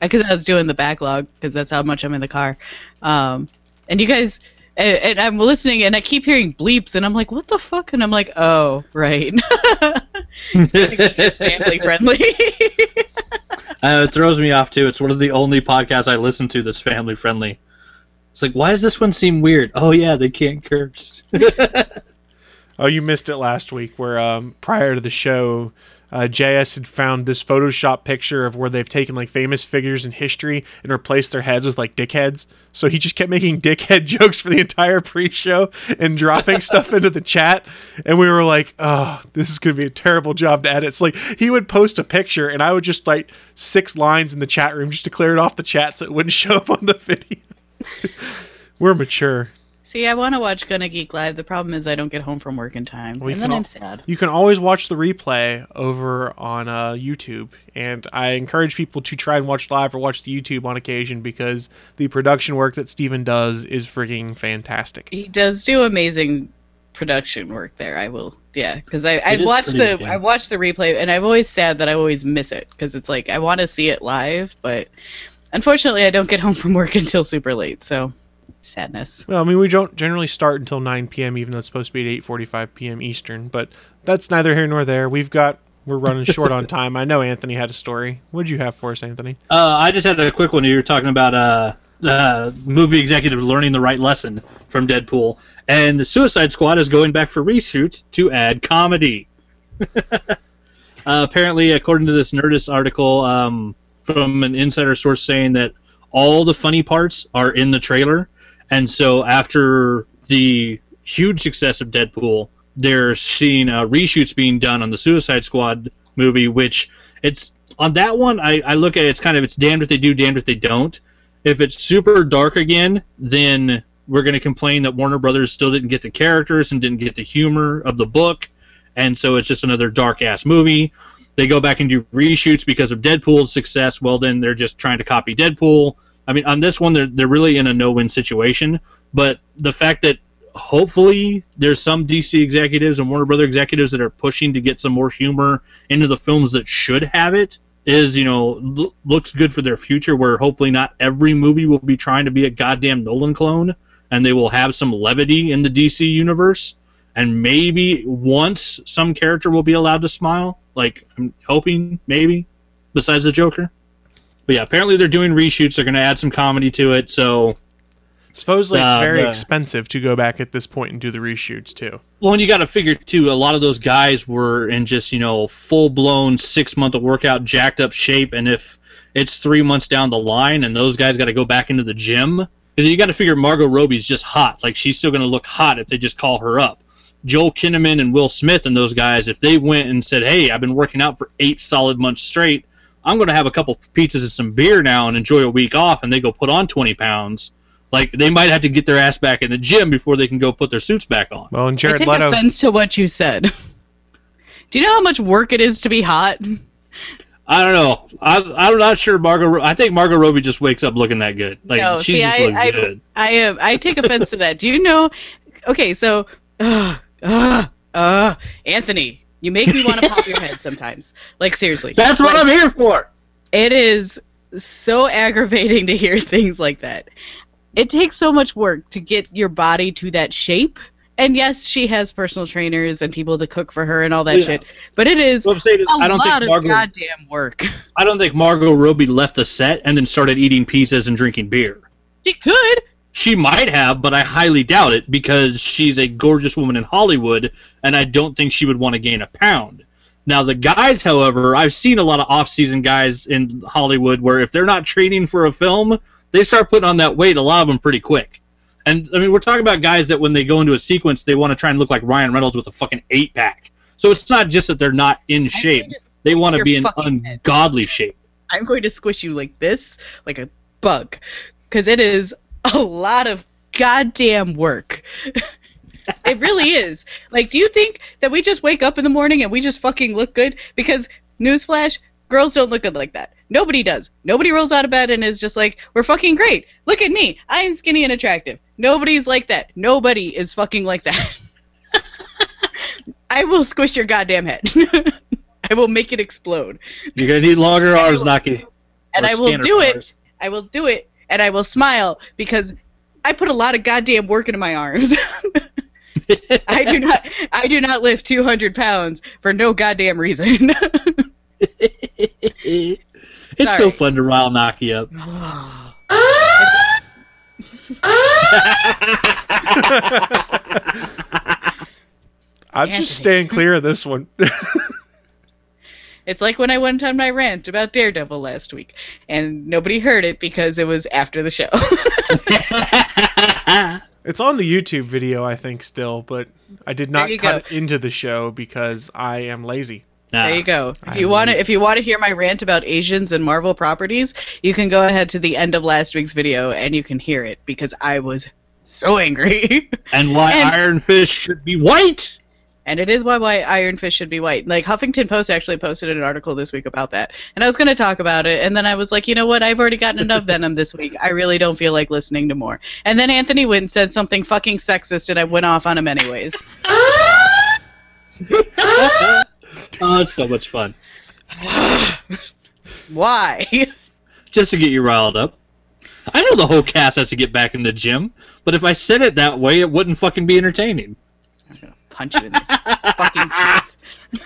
because I was doing the backlog because that's how much I'm in the car. Um, and you guys, and, and I'm listening, and I keep hearing bleeps, and I'm like, "What the fuck?" And I'm like, "Oh, right." <laughs> it's family friendly. <laughs> Uh, it throws me off too. It's one of the only podcasts I listen to that's family friendly. It's like, why does this one seem weird? Oh yeah, they can't curse. <laughs> Oh, you missed it last week where um, prior to the show, uh, JS had found this Photoshop picture of where they've taken like famous figures in history and replaced their heads with like dickheads. So he just kept making <laughs> dickhead jokes for the entire pre-show and dropping stuff <laughs> into the chat. And we were like, "Oh, this is going to be a terrible job to edit." It's like he would post a picture and I would just like six lines in the chat room just to clear it off the chat so it wouldn't <laughs> show up on the video. we're mature. See, I want to watch Gonna Geek Live. The problem is I don't get home from work in time, Well, and then al- I'm sad. You can always watch the replay over on uh, YouTube, and I encourage people to try and watch live or watch the YouTube on occasion because the production work that Steven does is freaking fantastic. He does do amazing production work there. I will, yeah, because I I watched the pretty good. I watched the replay, and I've always sad that I always miss it because it's like I want to see it live, but unfortunately I don't get home from work <laughs> until super late. So sadness. Well, I mean, we don't generally start until 9 p.m., even though it's supposed to be at 8:45 p.m. Eastern, but that's neither here nor there. We've got we're running short on <laughs> time. I know Anthony had a story. What did you have for us, Anthony? Uh, I just had a quick one. You were talking about uh, uh, movie executive learning the right lesson from Deadpool, and the Suicide Squad is going back for reshoots to add comedy. <laughs> uh, apparently, according to this Nerdist article um, from an insider source, saying that all the funny parts are in the trailer, and so after the huge success of Deadpool, they're seeing uh, reshoots being done on the Suicide Squad movie, which it's on that one. I, I look at it, it's kind of it's damned if they do, damned if they don't. If it's super dark again, then we're going to complain that Warner Brothers still didn't get the characters and didn't get the humor of the book, and so it's just another dark ass movie. They go back and do reshoots because of Deadpool's success. Well, then they're just trying to copy Deadpool. I mean, on this one, they're they're really in a no win situation. But the fact that hopefully there's some DC executives and Warner Brother executives that are pushing to get some more humor into the films that should have it is you know l- looks good for their future where hopefully not every movie will be trying to be a goddamn Nolan clone and they will have some levity in the DC universe and maybe once some character will be allowed to smile like I'm hoping maybe besides the Joker but yeah apparently they're doing reshoots they're going to add some comedy to it so Supposedly, it's Uh, very the- expensive to go back at this point and do the reshoots too. Well, and you got to figure too. A lot of those guys were in just you know full blown six month of workout, jacked up shape, and if it's three months down the line and those guys got to go back into the gym, because you got to figure Margot Robbie's just hot. Like she's still going to look hot if they just call her up. Joel Kinnaman and Will Smith and those guys, if they went and said, "Hey, I've been working out for eight solid months straight. I'm going to have a couple pizzas and some beer now and enjoy a week off," and they go put on 20 pounds. Like they might have to get their ass back in the gym before they can go put their suits back on. Well, and Jared I Jared take Leto. offense to what you said. <laughs> Do you know how much work it is to be hot? I don't know. I, I'm not sure Margot. I think Margot Robbie just wakes up looking that good. Like no, she see, just I, looks I, good. I am. I take offense to that. Do you know? Okay, so, uh, uh, uh, Anthony, you make me want to pop your head <laughs> sometimes. Like seriously. That's what Like, I'm here for. It is so aggravating to hear things like that. It takes so much work to get your body to that shape. And yes, she has personal trainers and people to cook for her and all that Yeah. shit. But it is What I'm saying is, a I don't lot think of goddamn work. I don't think Margot Robbie left the set and then started eating pizzas and drinking beer. She could. She might have, but I highly doubt it because she's a gorgeous woman in Hollywood, and I don't think she would want to gain a pound. Now, the guys, however, I've seen a lot of off-season guys in Hollywood where if they're not training for a film, they start putting on that weight. A lot of them pretty quick. And I mean, we're talking about guys that when they go into a sequence, they want to try and look like Ryan Reynolds with a fucking eight pack. So it's not just that they're not in shape; they want to be in fucking head. ungodly shape. I'm going to squish you like this, like a bug, because it is a lot of goddamn work. <laughs> it really is. Like, do you think that we just wake up in the morning and we just fucking look good? Because, newsflash, girls don't look good like that. Nobody does. Nobody rolls out of bed and is just like, we're fucking great. Look at me. I am skinny and attractive. Nobody's like that. Nobody is fucking like that. <laughs> I will squish your goddamn head. <laughs> I will make it explode. You're gonna need longer arms, Naki. and I will scanner do it. I will do it, and I will smile because I put a lot of goddamn work into my arms. <laughs> I do not. I do not lift 200 pounds for no goddamn reason. <laughs> It's so fun to rile Naki up. <sighs> <laughs> I'm just staying clear of this one. It's like when I went on my rant about Daredevil last week, and nobody heard it because it was after the show. <laughs> it's on the YouTube video, I think, still, but I did not cut go. it into the show because I am lazy. There you go. If I'm you want to, if you want to hear my rant about Asians and Marvel properties, you can go ahead to the end of last week's video and you can hear it because I was so angry. and why <laughs> And- Iron Fist should be white. And it is why why Iron Fist should be white. Like Huffington Post actually posted an article this week about that, and I was going to talk about it, and then I was like, you know what? I've already gotten enough Venom this week. I really don't feel like listening to more. And then Anthony Wynn said something fucking sexist, and I went off on him anyways. <laughs> Oh, it's so much fun. <sighs> Why? Just to get you riled up. I know the whole cast has to get back in the gym, but if I said it that way, it wouldn't fucking be entertaining. Punch you in the fucking teeth.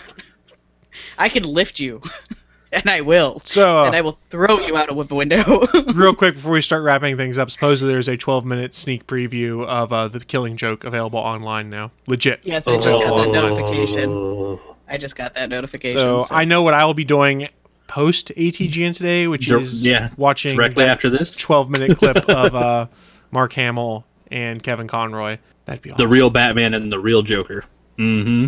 I can lift you, <laughs> and I will. So, uh, and I will throw you out of the window. <laughs> Real quick before we start wrapping things up, supposedly there's a 12 minute sneak preview of uh, the Killing Joke available online now. Legit. yes, I just got that notification. Oh. I just got that notification. So, I know what I will be doing post ATGN today, which is yeah, watching directly after this. 12 minute clip of uh, Mark Hamill and Kevin Conroy. That'd be awesome. The real Batman and the real Joker. Mm-hmm.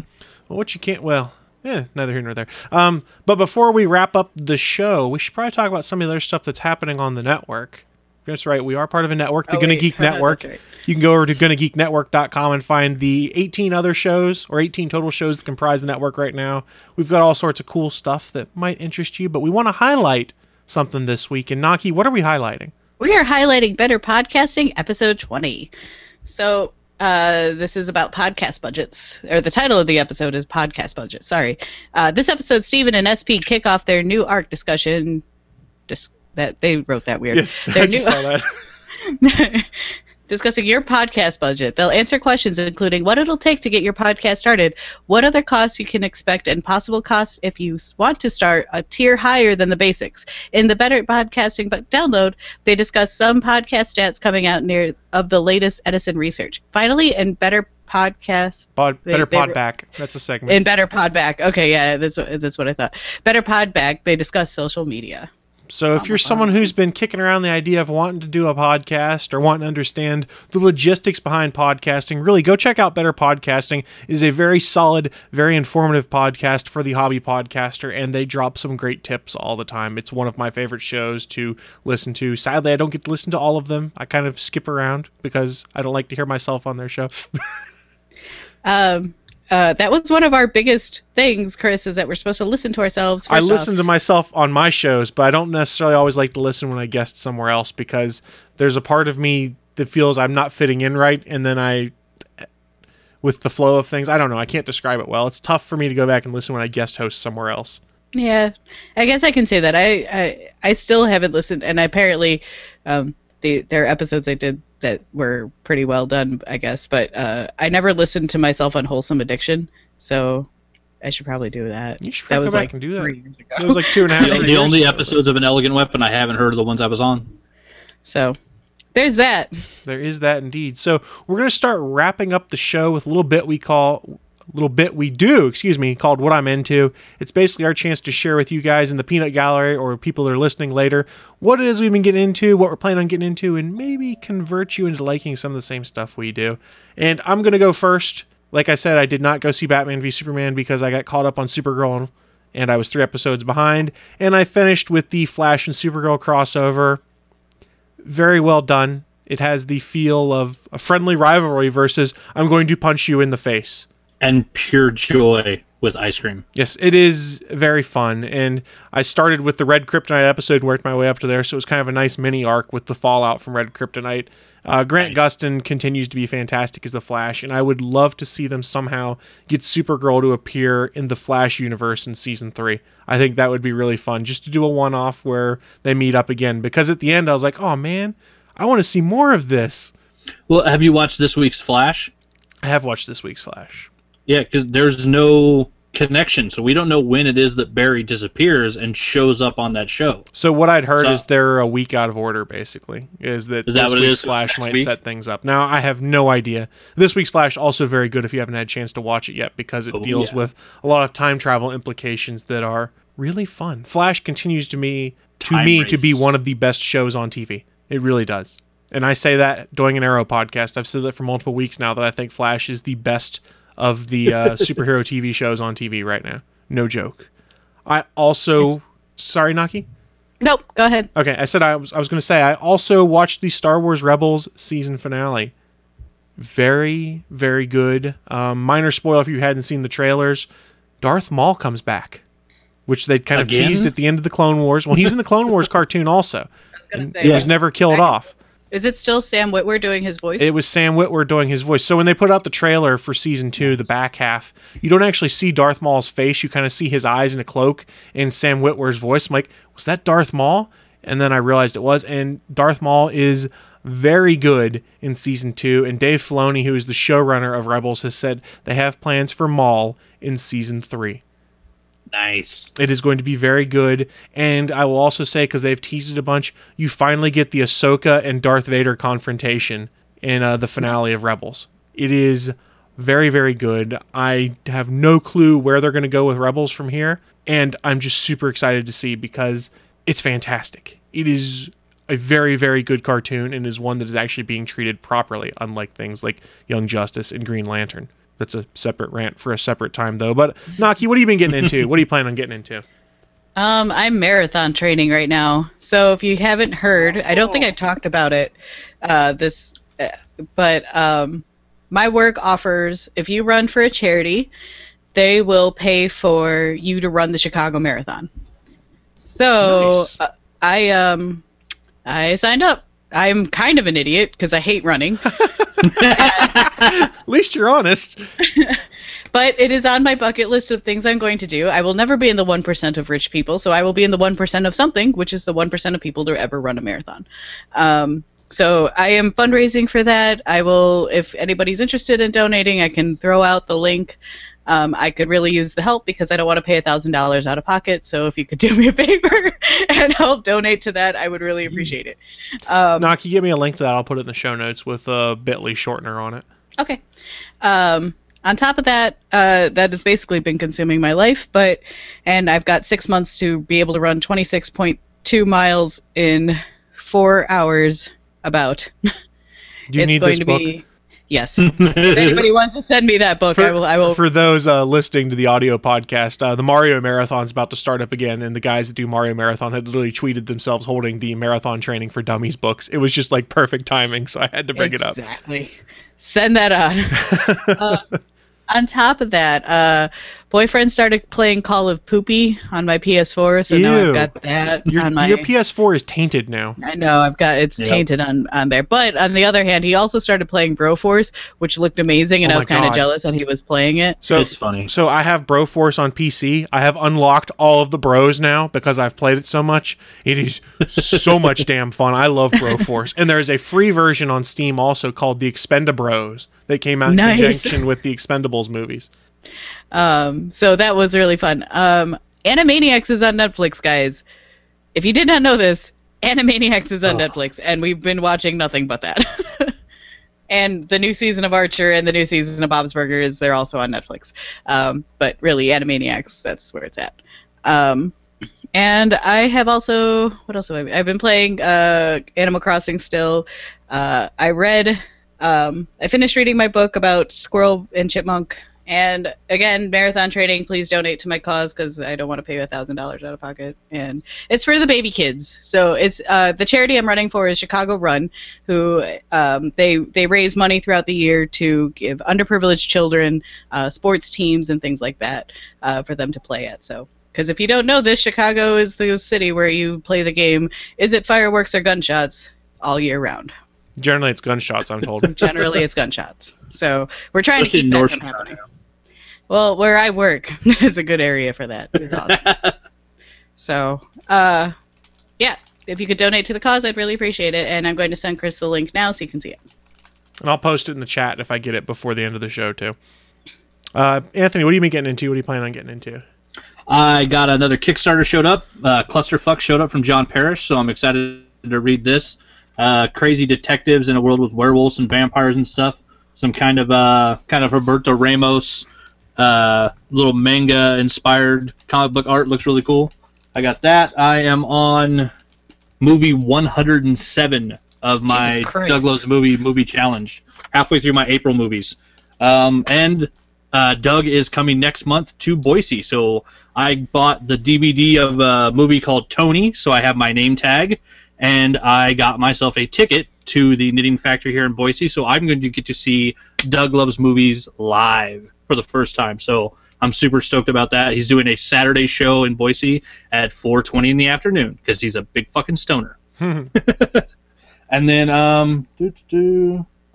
Well, what you can't, well, yeah, neither here nor there. Um, but before we wrap up the show, we should probably talk about some of the other stuff that's happening on the network. That's right, we are part of a network, the Oh, Gonna wait. Geek <laughs> Network. right. You can go over to GonnaGeekNetwork.com and find the 18 other shows or 18 total shows that comprise the network right now. We've got all sorts of cool stuff that might interest you, but we want to highlight something this week. And Naki, what are we highlighting? We are highlighting Better Podcasting, episode 20. So, uh, this is about podcast budgets, or the title of the episode is Podcast Budget. Sorry. Uh, this episode, Steven and SP kick off their new arc discussion. Dis- that They wrote that weird. Yes, <laughs> Their I just saw that. <laughs> <laughs> discussing your podcast budget. They'll answer questions including what it'll take to get your podcast started, what other costs you can expect, and possible costs if you want to start a tier higher than the basics. In the Better Podcasting but download, they discuss some podcast stats coming out near of the latest Edison research. Finally, in Better Podcast Pod, They- better they pod back. That's a segment. in Better Podback. Okay, yeah, that's what that's what I thought. Better Podback, they discuss social media. So if you're someone who's been kicking around the idea of wanting to do a podcast or wanting to understand the logistics behind podcasting, really go check out Better Podcasting. It is a very solid, very informative podcast for the hobby podcaster, and they drop some great tips all the time. It's one of my favorite shows to listen to. Sadly, I don't get to listen to all of them. I kind of skip around because I don't like to hear myself on their show. <laughs> Um, uh, that was one of our biggest things, Chris, is that we're supposed to listen to ourselves. I off. listen to myself on my shows, but I don't necessarily always like to listen when I guest somewhere else because there's a part of me that feels I'm not fitting in right, and then I, with the flow of things, I don't know. I can't describe it well. It's tough for me to go back and listen when I guest host somewhere else. Yeah, I guess I can say that. I I, I still haven't listened, and apparently, um, the there are episodes I did that were pretty well done, I guess. But uh, I never listened to myself on Wholesome Addiction, so I should probably do that. You should that go was back like and do that. three years ago. It was like two and a half. The, the years only ago. episodes of An Elegant Weapon I haven't heard are the ones I was on. So there's that. There is that indeed. So we're gonna start wrapping up the show with a little bit we call little bit we do, excuse me, called What I'm Into. It's basically our chance to share with you guys in the peanut gallery or people that are listening later what it is we've been getting into, what we're planning on getting into, and maybe convert you into liking some of the same stuff we do. And I'm gonna go first. Like I said, I did not go see Batman v Superman because I got caught up on Supergirl and I was three episodes behind. And I finished with the Flash and Supergirl crossover very well done. It has the feel of a friendly rivalry versus I'm going to punch you in the face. And pure joy with ice cream. Yes, it is very fun. And I started with the Red Kryptonite episode and worked my way up to there. So it was kind of a nice mini arc with the fallout from Red Kryptonite. Uh, Grant Gustin continues to be fantastic as the Flash, and I would love to see them somehow get Supergirl to appear in the Flash universe in season three. I think that would be really fun, just to do a one off where they meet up again. Because at the end, I was like, oh man, I want to see more of this. Well, have you watched this week's Flash? I have watched this week's Flash. Yeah, because there's no connection, so we don't know when it is that Barry disappears and shows up on that show. So what I'd heard So- is they're a week out of order. Basically, is that Is that this what it week's is Flash might week? set things up. Now I have no idea. This week's Flash also very good if you haven't had a chance to watch it yet because it Oh, deals yeah. with a lot of time travel implications that are really fun. Flash continues to me to Time me to be one of the best shows on TV. It really does. And I say that doing an Arrow podcast. I've said that for multiple weeks now that I think Flash is the best of the uh, <laughs> superhero TV shows on TV right now. No joke. I also sorry, Naki. Nope. Go ahead. Okay, I said I was I was going to say I also watched the Star Wars Rebels season finale. Very very good. Um, minor spoil if you hadn't seen the trailers. Darth Maul comes back, which they kind of Again? teased at the end of the Clone Wars. Well, he's in the Clone Wars <laughs> cartoon also. I was gonna And say. He was never killed off. Is it still Sam Witwer doing his voice? It was Sam Witwer doing his voice. So when they put out the trailer for season two, the back half, you don't actually see Darth Maul's face. You kind of see his eyes in a cloak and Sam Witwer's voice. I'm like, was that Darth Maul? And then I realized it was. And Darth Maul is very good in season two. And Dave Filoni, who is the showrunner of Rebels, has said they have plans for Maul in season three. Nice. It is going to be very good. And I will also say, because they've teased it a bunch, you finally get the Ahsoka and Darth Vader confrontation in uh, the finale of Rebels. It is very, very good. I have no clue where they're going to go with Rebels from here. And I'm just super excited to see because it's fantastic. It is a very, very good cartoon and is one that is actually being treated properly, unlike things like Young Justice and Green Lantern. That's a separate rant for a separate time, though. But Naki, what have you been getting into? what are you planning on getting into? <laughs> Um, I'm marathon training right now. So if you haven't heard, I don't think I talked about it. Uh, this, uh, but um, my work offers if you run for a charity, they will pay for you to run the Chicago Marathon. So Nice. uh, I um, I signed up. I'm kind of an idiot because I hate running. <laughs> <laughs> At least you're honest. <laughs> but it is on my bucket list of things I'm going to do. I will never be in the 1% of rich people, so I will be in the 1% of something, which is the 1% of people to ever run a marathon. Um, so I am fundraising for that. I will, if anybody's interested in donating, I can throw out the link. Um, I could really use the help because I don't want to pay $1,000 out of pocket. So if you could <laughs> do me a favor and help donate to that, I would really appreciate it. Um, Naki, give me a link to that. I'll put it in the show notes with a Bitly shortener on it. Okay. Um, on top of that, uh, that has basically been consuming my life, but and I've got six months to be able to run 26.2 miles in four hours. About. Do you it's need going this to book? be. Yes. <laughs> if anybody wants to send me that book, For, I will. I will. for those uh, listening to the audio podcast, uh, the Mario Marathon's about to start up again, and the guys that do Mario Marathon had literally tweeted themselves holding the Marathon Training for Dummies books. It was just like perfect timing, so I had to bring it up. Exactly. Send that on. <laughs> uh, on top of that, uh, boyfriend started playing Call of Poopy on my PS4, so now I've got that Your, on my. your PS4 is tainted now. I know I've got it's Yep. tainted on on there, but on the other hand, he also started playing Broforce, which looked amazing, and Oh I was kind of jealous that he was playing it. So it's funny. So I have Broforce on PC. I have unlocked all of the Bros now because I've played it so much. It is so <laughs> much damn fun. I love Broforce. And there's a free version on Steam also called the Expendabros that came out in Nice. conjunction with the Expendables movies. Um, so that was really fun. Um, Animaniacs is on Netflix, guys. If you did not know this, Animaniacs is on Netflix, and we've been watching nothing but that. <laughs> and the new season of Archer and the new season of Bob's Burgers, they're also on Netflix. Um, but really, Animaniacs, that's where it's at. Um, and I have also, what else have I? I've been playing uh, Animal Crossing still. Uh, I read, um, I finished reading my book about Squirrel and Chipmunk. And again, marathon training, please donate to my cause because I don't want to pay a thousand dollars out of pocket. And it's for the baby kids. So it's uh, the charity I'm running for is Chicago Run, who um, they they raise money throughout the year to give underprivileged children uh, sports teams and things like that uh, for them to play at. So because if you don't know this, Chicago is the city where you play the game. Is it fireworks or gunshots all year round? Generally, it's gunshots, I'm told. <laughs> Generally, it's gunshots. So we're trying Especially to keep that North from happening. Well, where I work <laughs> is a good area for that. It's awesome. <laughs> so, uh, yeah, if you could donate to the cause, I'd really appreciate it. And I'm going to send Chris the link now so you can see it. And I'll post it in the chat if I get it before the end of the show, too. Uh, Anthony, what are you been getting into? What are you planning on getting into? I got another Kickstarter showed up. Uh, Clusterfuck showed up from John Parrish, so I'm excited to read this. Uh, crazy detectives in a world with werewolves and vampires and stuff. Some kind of uh, kind of Roberto Ramos uh, little manga inspired comic book art looks really cool. I got that. I am on movie 107 of my Jesus Christ. Doug Loves Movie movie challenge. Halfway through my April movies, um, and uh, Doug is coming next month to Boise. So I bought the DVD of a movie called Tony, so I have my name tag, and I got myself a ticket to the Knitting Factory here in Boise. So I'm going to get to see Doug Loves Movies live for the first time. So I'm super stoked about that. He's doing a Saturday show in Boise at 4:20 in the afternoon because he's a big fucking stoner. <laughs> <laughs> And then um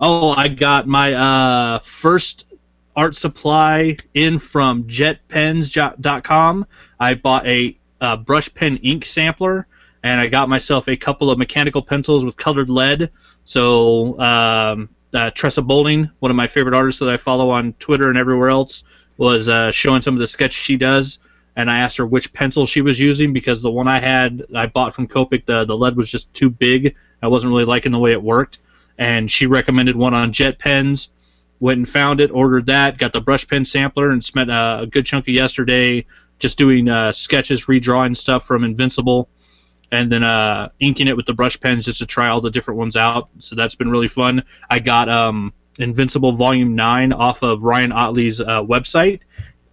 oh, I got my uh first art supply in from jetpens.com. I bought a uh, brush pen ink sampler and I got myself a couple of mechanical pencils with colored lead. So um uh, Tressa Bowling, one of my favorite artists that I follow on Twitter and everywhere else, was uh, showing some of the sketches she does. And I asked her which pencil she was using because the one I had, I bought from Copic, the, the lead was just too big. I wasn't really liking the way it worked. And she recommended one on Jet Pens. Went and found it, ordered that, got the brush pen sampler, and spent uh, a good chunk of yesterday just doing uh, sketches, redrawing stuff from Invincible and then uh, inking it with the brush pens just to try all the different ones out. So that's been really fun. I got um, Invincible Volume Nine off of Ryan Ottley's uh, website.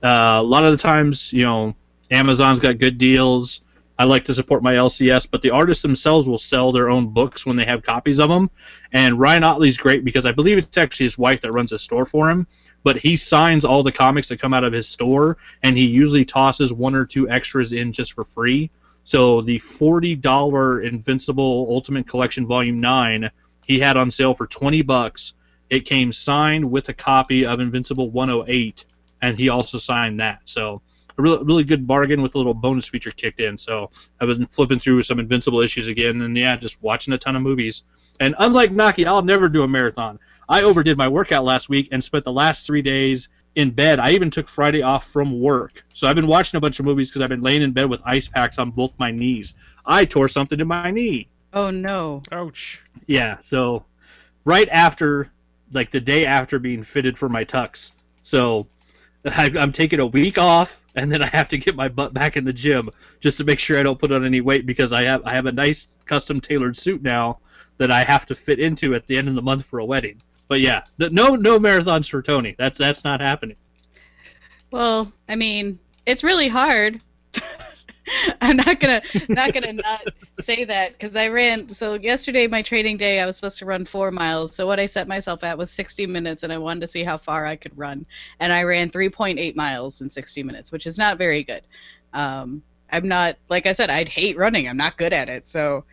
Uh, a lot of the times, you know, Amazon's got good deals. I like to support my LCS, but the artists themselves will sell their own books when they have copies of them. And Ryan Ottley's great because I believe it's actually his wife that runs a store for him, but he signs all the comics that come out of his store, and he usually tosses one or two extras in just for free. So the forty dollar Invincible Ultimate Collection Volume Nine he had on sale for twenty bucks. It came signed with a copy of Invincible 108, and he also signed that. So a really, really good bargain with a little bonus feature kicked in. So I've been flipping through some Invincible issues again, and yeah, just watching a ton of movies. And unlike Naki, I'll never do a marathon. I overdid my workout last week and spent the last three days in bed. I even took Friday off from work. So I've been watching a bunch of movies because I've been laying in bed with ice packs on both my knees. I tore something in my knee. Oh no. Ouch. Yeah, so right after, like the day after being fitted for my tux. So I, I'm taking a week off, and then I have to get my butt back in the gym just to make sure I don't put on any weight because I have I have a nice custom tailored suit now that I have to fit into at the end of the month for a wedding. But yeah, th- no no marathons for Tony. That's that's not happening. Well, I mean, it's really hard. <laughs> I'm not gonna not gonna not say that because I ran. So yesterday, my training day, I was supposed to run four miles. So what I set myself at was 60 minutes, and I wanted to see how far I could run. And I ran 3.8 miles in 60 minutes, which is not very good. Um, I'm not like I said, I'd hate running. I'm not good at it. So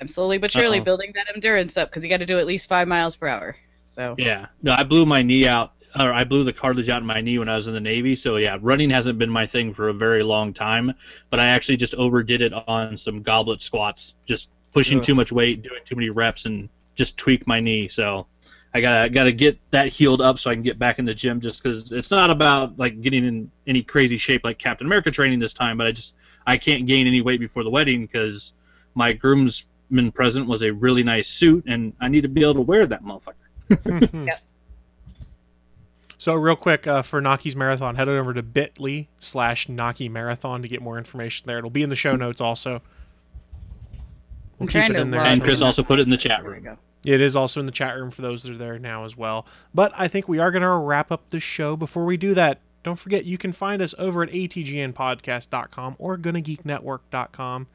I'm slowly but surely Uh-oh. building that endurance up because you got to do at least five miles per hour. So Yeah, no, I blew my knee out, or I blew the cartilage out in my knee when I was in the Navy. So yeah, running hasn't been my thing for a very long time. But I actually just overdid it on some goblet squats, just pushing Ugh. too much weight, doing too many reps, and just tweaked my knee. So I gotta gotta get that healed up so I can get back in the gym. Just because it's not about like getting in any crazy shape like Captain America training this time, but I just I can't gain any weight before the wedding because my groomsman present was a really nice suit, and I need to be able to wear that motherfucker. So real quick uh, for Naki's marathon, head over to bit.ly slash Naki marathon to get more information there. It'll be in the show notes also. We'll I'm keep trying it to in there. And Chris also put it in the chat room. go. It is also in the chat room for those that are there now as well. But I think we are going to wrap up the show. Before we do that, don't forget you can find us over at atgnpodcast.com or gonnageeknetwork.com.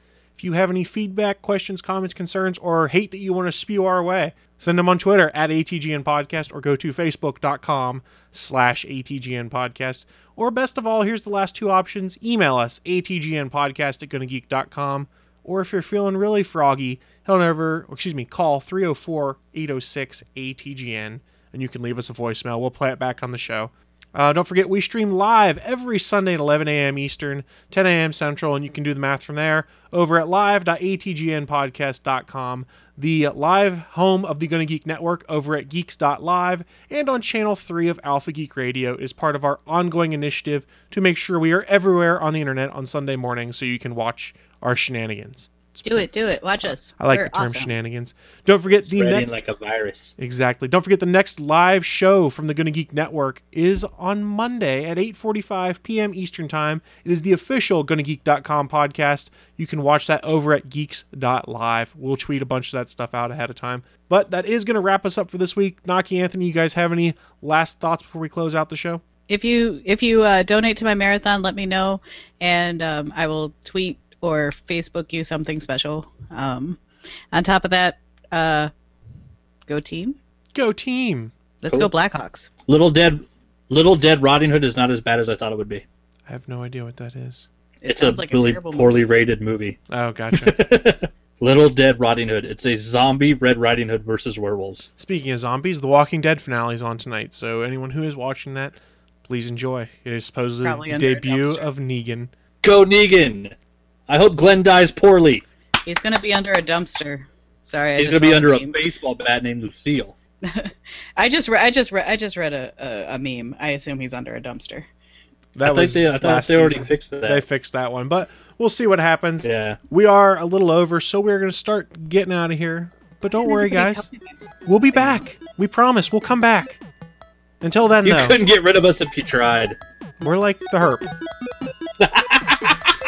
If you have any feedback, questions, comments, concerns, or hate that you want to spew our way, send them on Twitter at atgnpodcast or go to facebook.com slash atgnpodcast. Or best of all, here's the last two options. Email us, atgnpodcast at gonnageek.com. Or if you're feeling really froggy, head on over, excuse me, call 304 806 ATGN and you can leave us a voicemail. We'll play it back on the show. Uh, don't forget, we stream live every Sunday at 11 a.m. Eastern, 10 a.m. Central, and you can do the math from there over at live.atgnpodcast.com, the live home of the Gonna Geek Network over at geeks.live, and on Channel 3 of Alpha Geek Radio is part of our ongoing initiative to make sure we are everywhere on the internet on Sunday morning so you can watch our shenanigans. Do it, do it. Watch us. I like We're the term awesome. shenanigans. Don't forget the Spreading next. like a virus. Exactly. Don't forget the next live show from the Gonna Geek Network is on Monday at 8:45 p.m. Eastern Time. It is the official GonnaGeek.com podcast. You can watch that over at geeks.live. We'll tweet a bunch of that stuff out ahead of time. But that is going to wrap us up for this week. Naki Anthony, you guys have any last thoughts before we close out the show? If you if you uh, donate to my marathon, let me know, and um, I will tweet or Facebook you something special. Um, on top of that, uh, go team. Go team. Let's Cool. go Blackhawks. Little Dead, Little Dead Riding Hood is not as bad as I thought it would be. I have no idea what that is. It it's a sounds like a really terrible poorly rated movie. Oh, gotcha. <laughs> Little Dead Riding Hood. It's a zombie Red Riding Hood versus werewolves. Speaking of zombies, The Walking Dead finale is on tonight, so anyone who is watching that, please enjoy. It is supposedly Probably the debut of Negan. Go Negan! I hope Glenn dies poorly. He's gonna be under a dumpster. Sorry, I He's just gonna be under the a meme. baseball bat named Lucille. <laughs> I just re- I just re- I just read a, a, a meme. I assume he's under a dumpster. That I thought was they, I thought they already season. fixed that. They fixed that one, but we'll see what happens. yeah. We are a little over, so we're going to start getting out of here. But don't worry, guys. We'll be back. We promise. We'll come back. Until then, You though, couldn't get rid of us if you tried. we're like the herp. <laughs>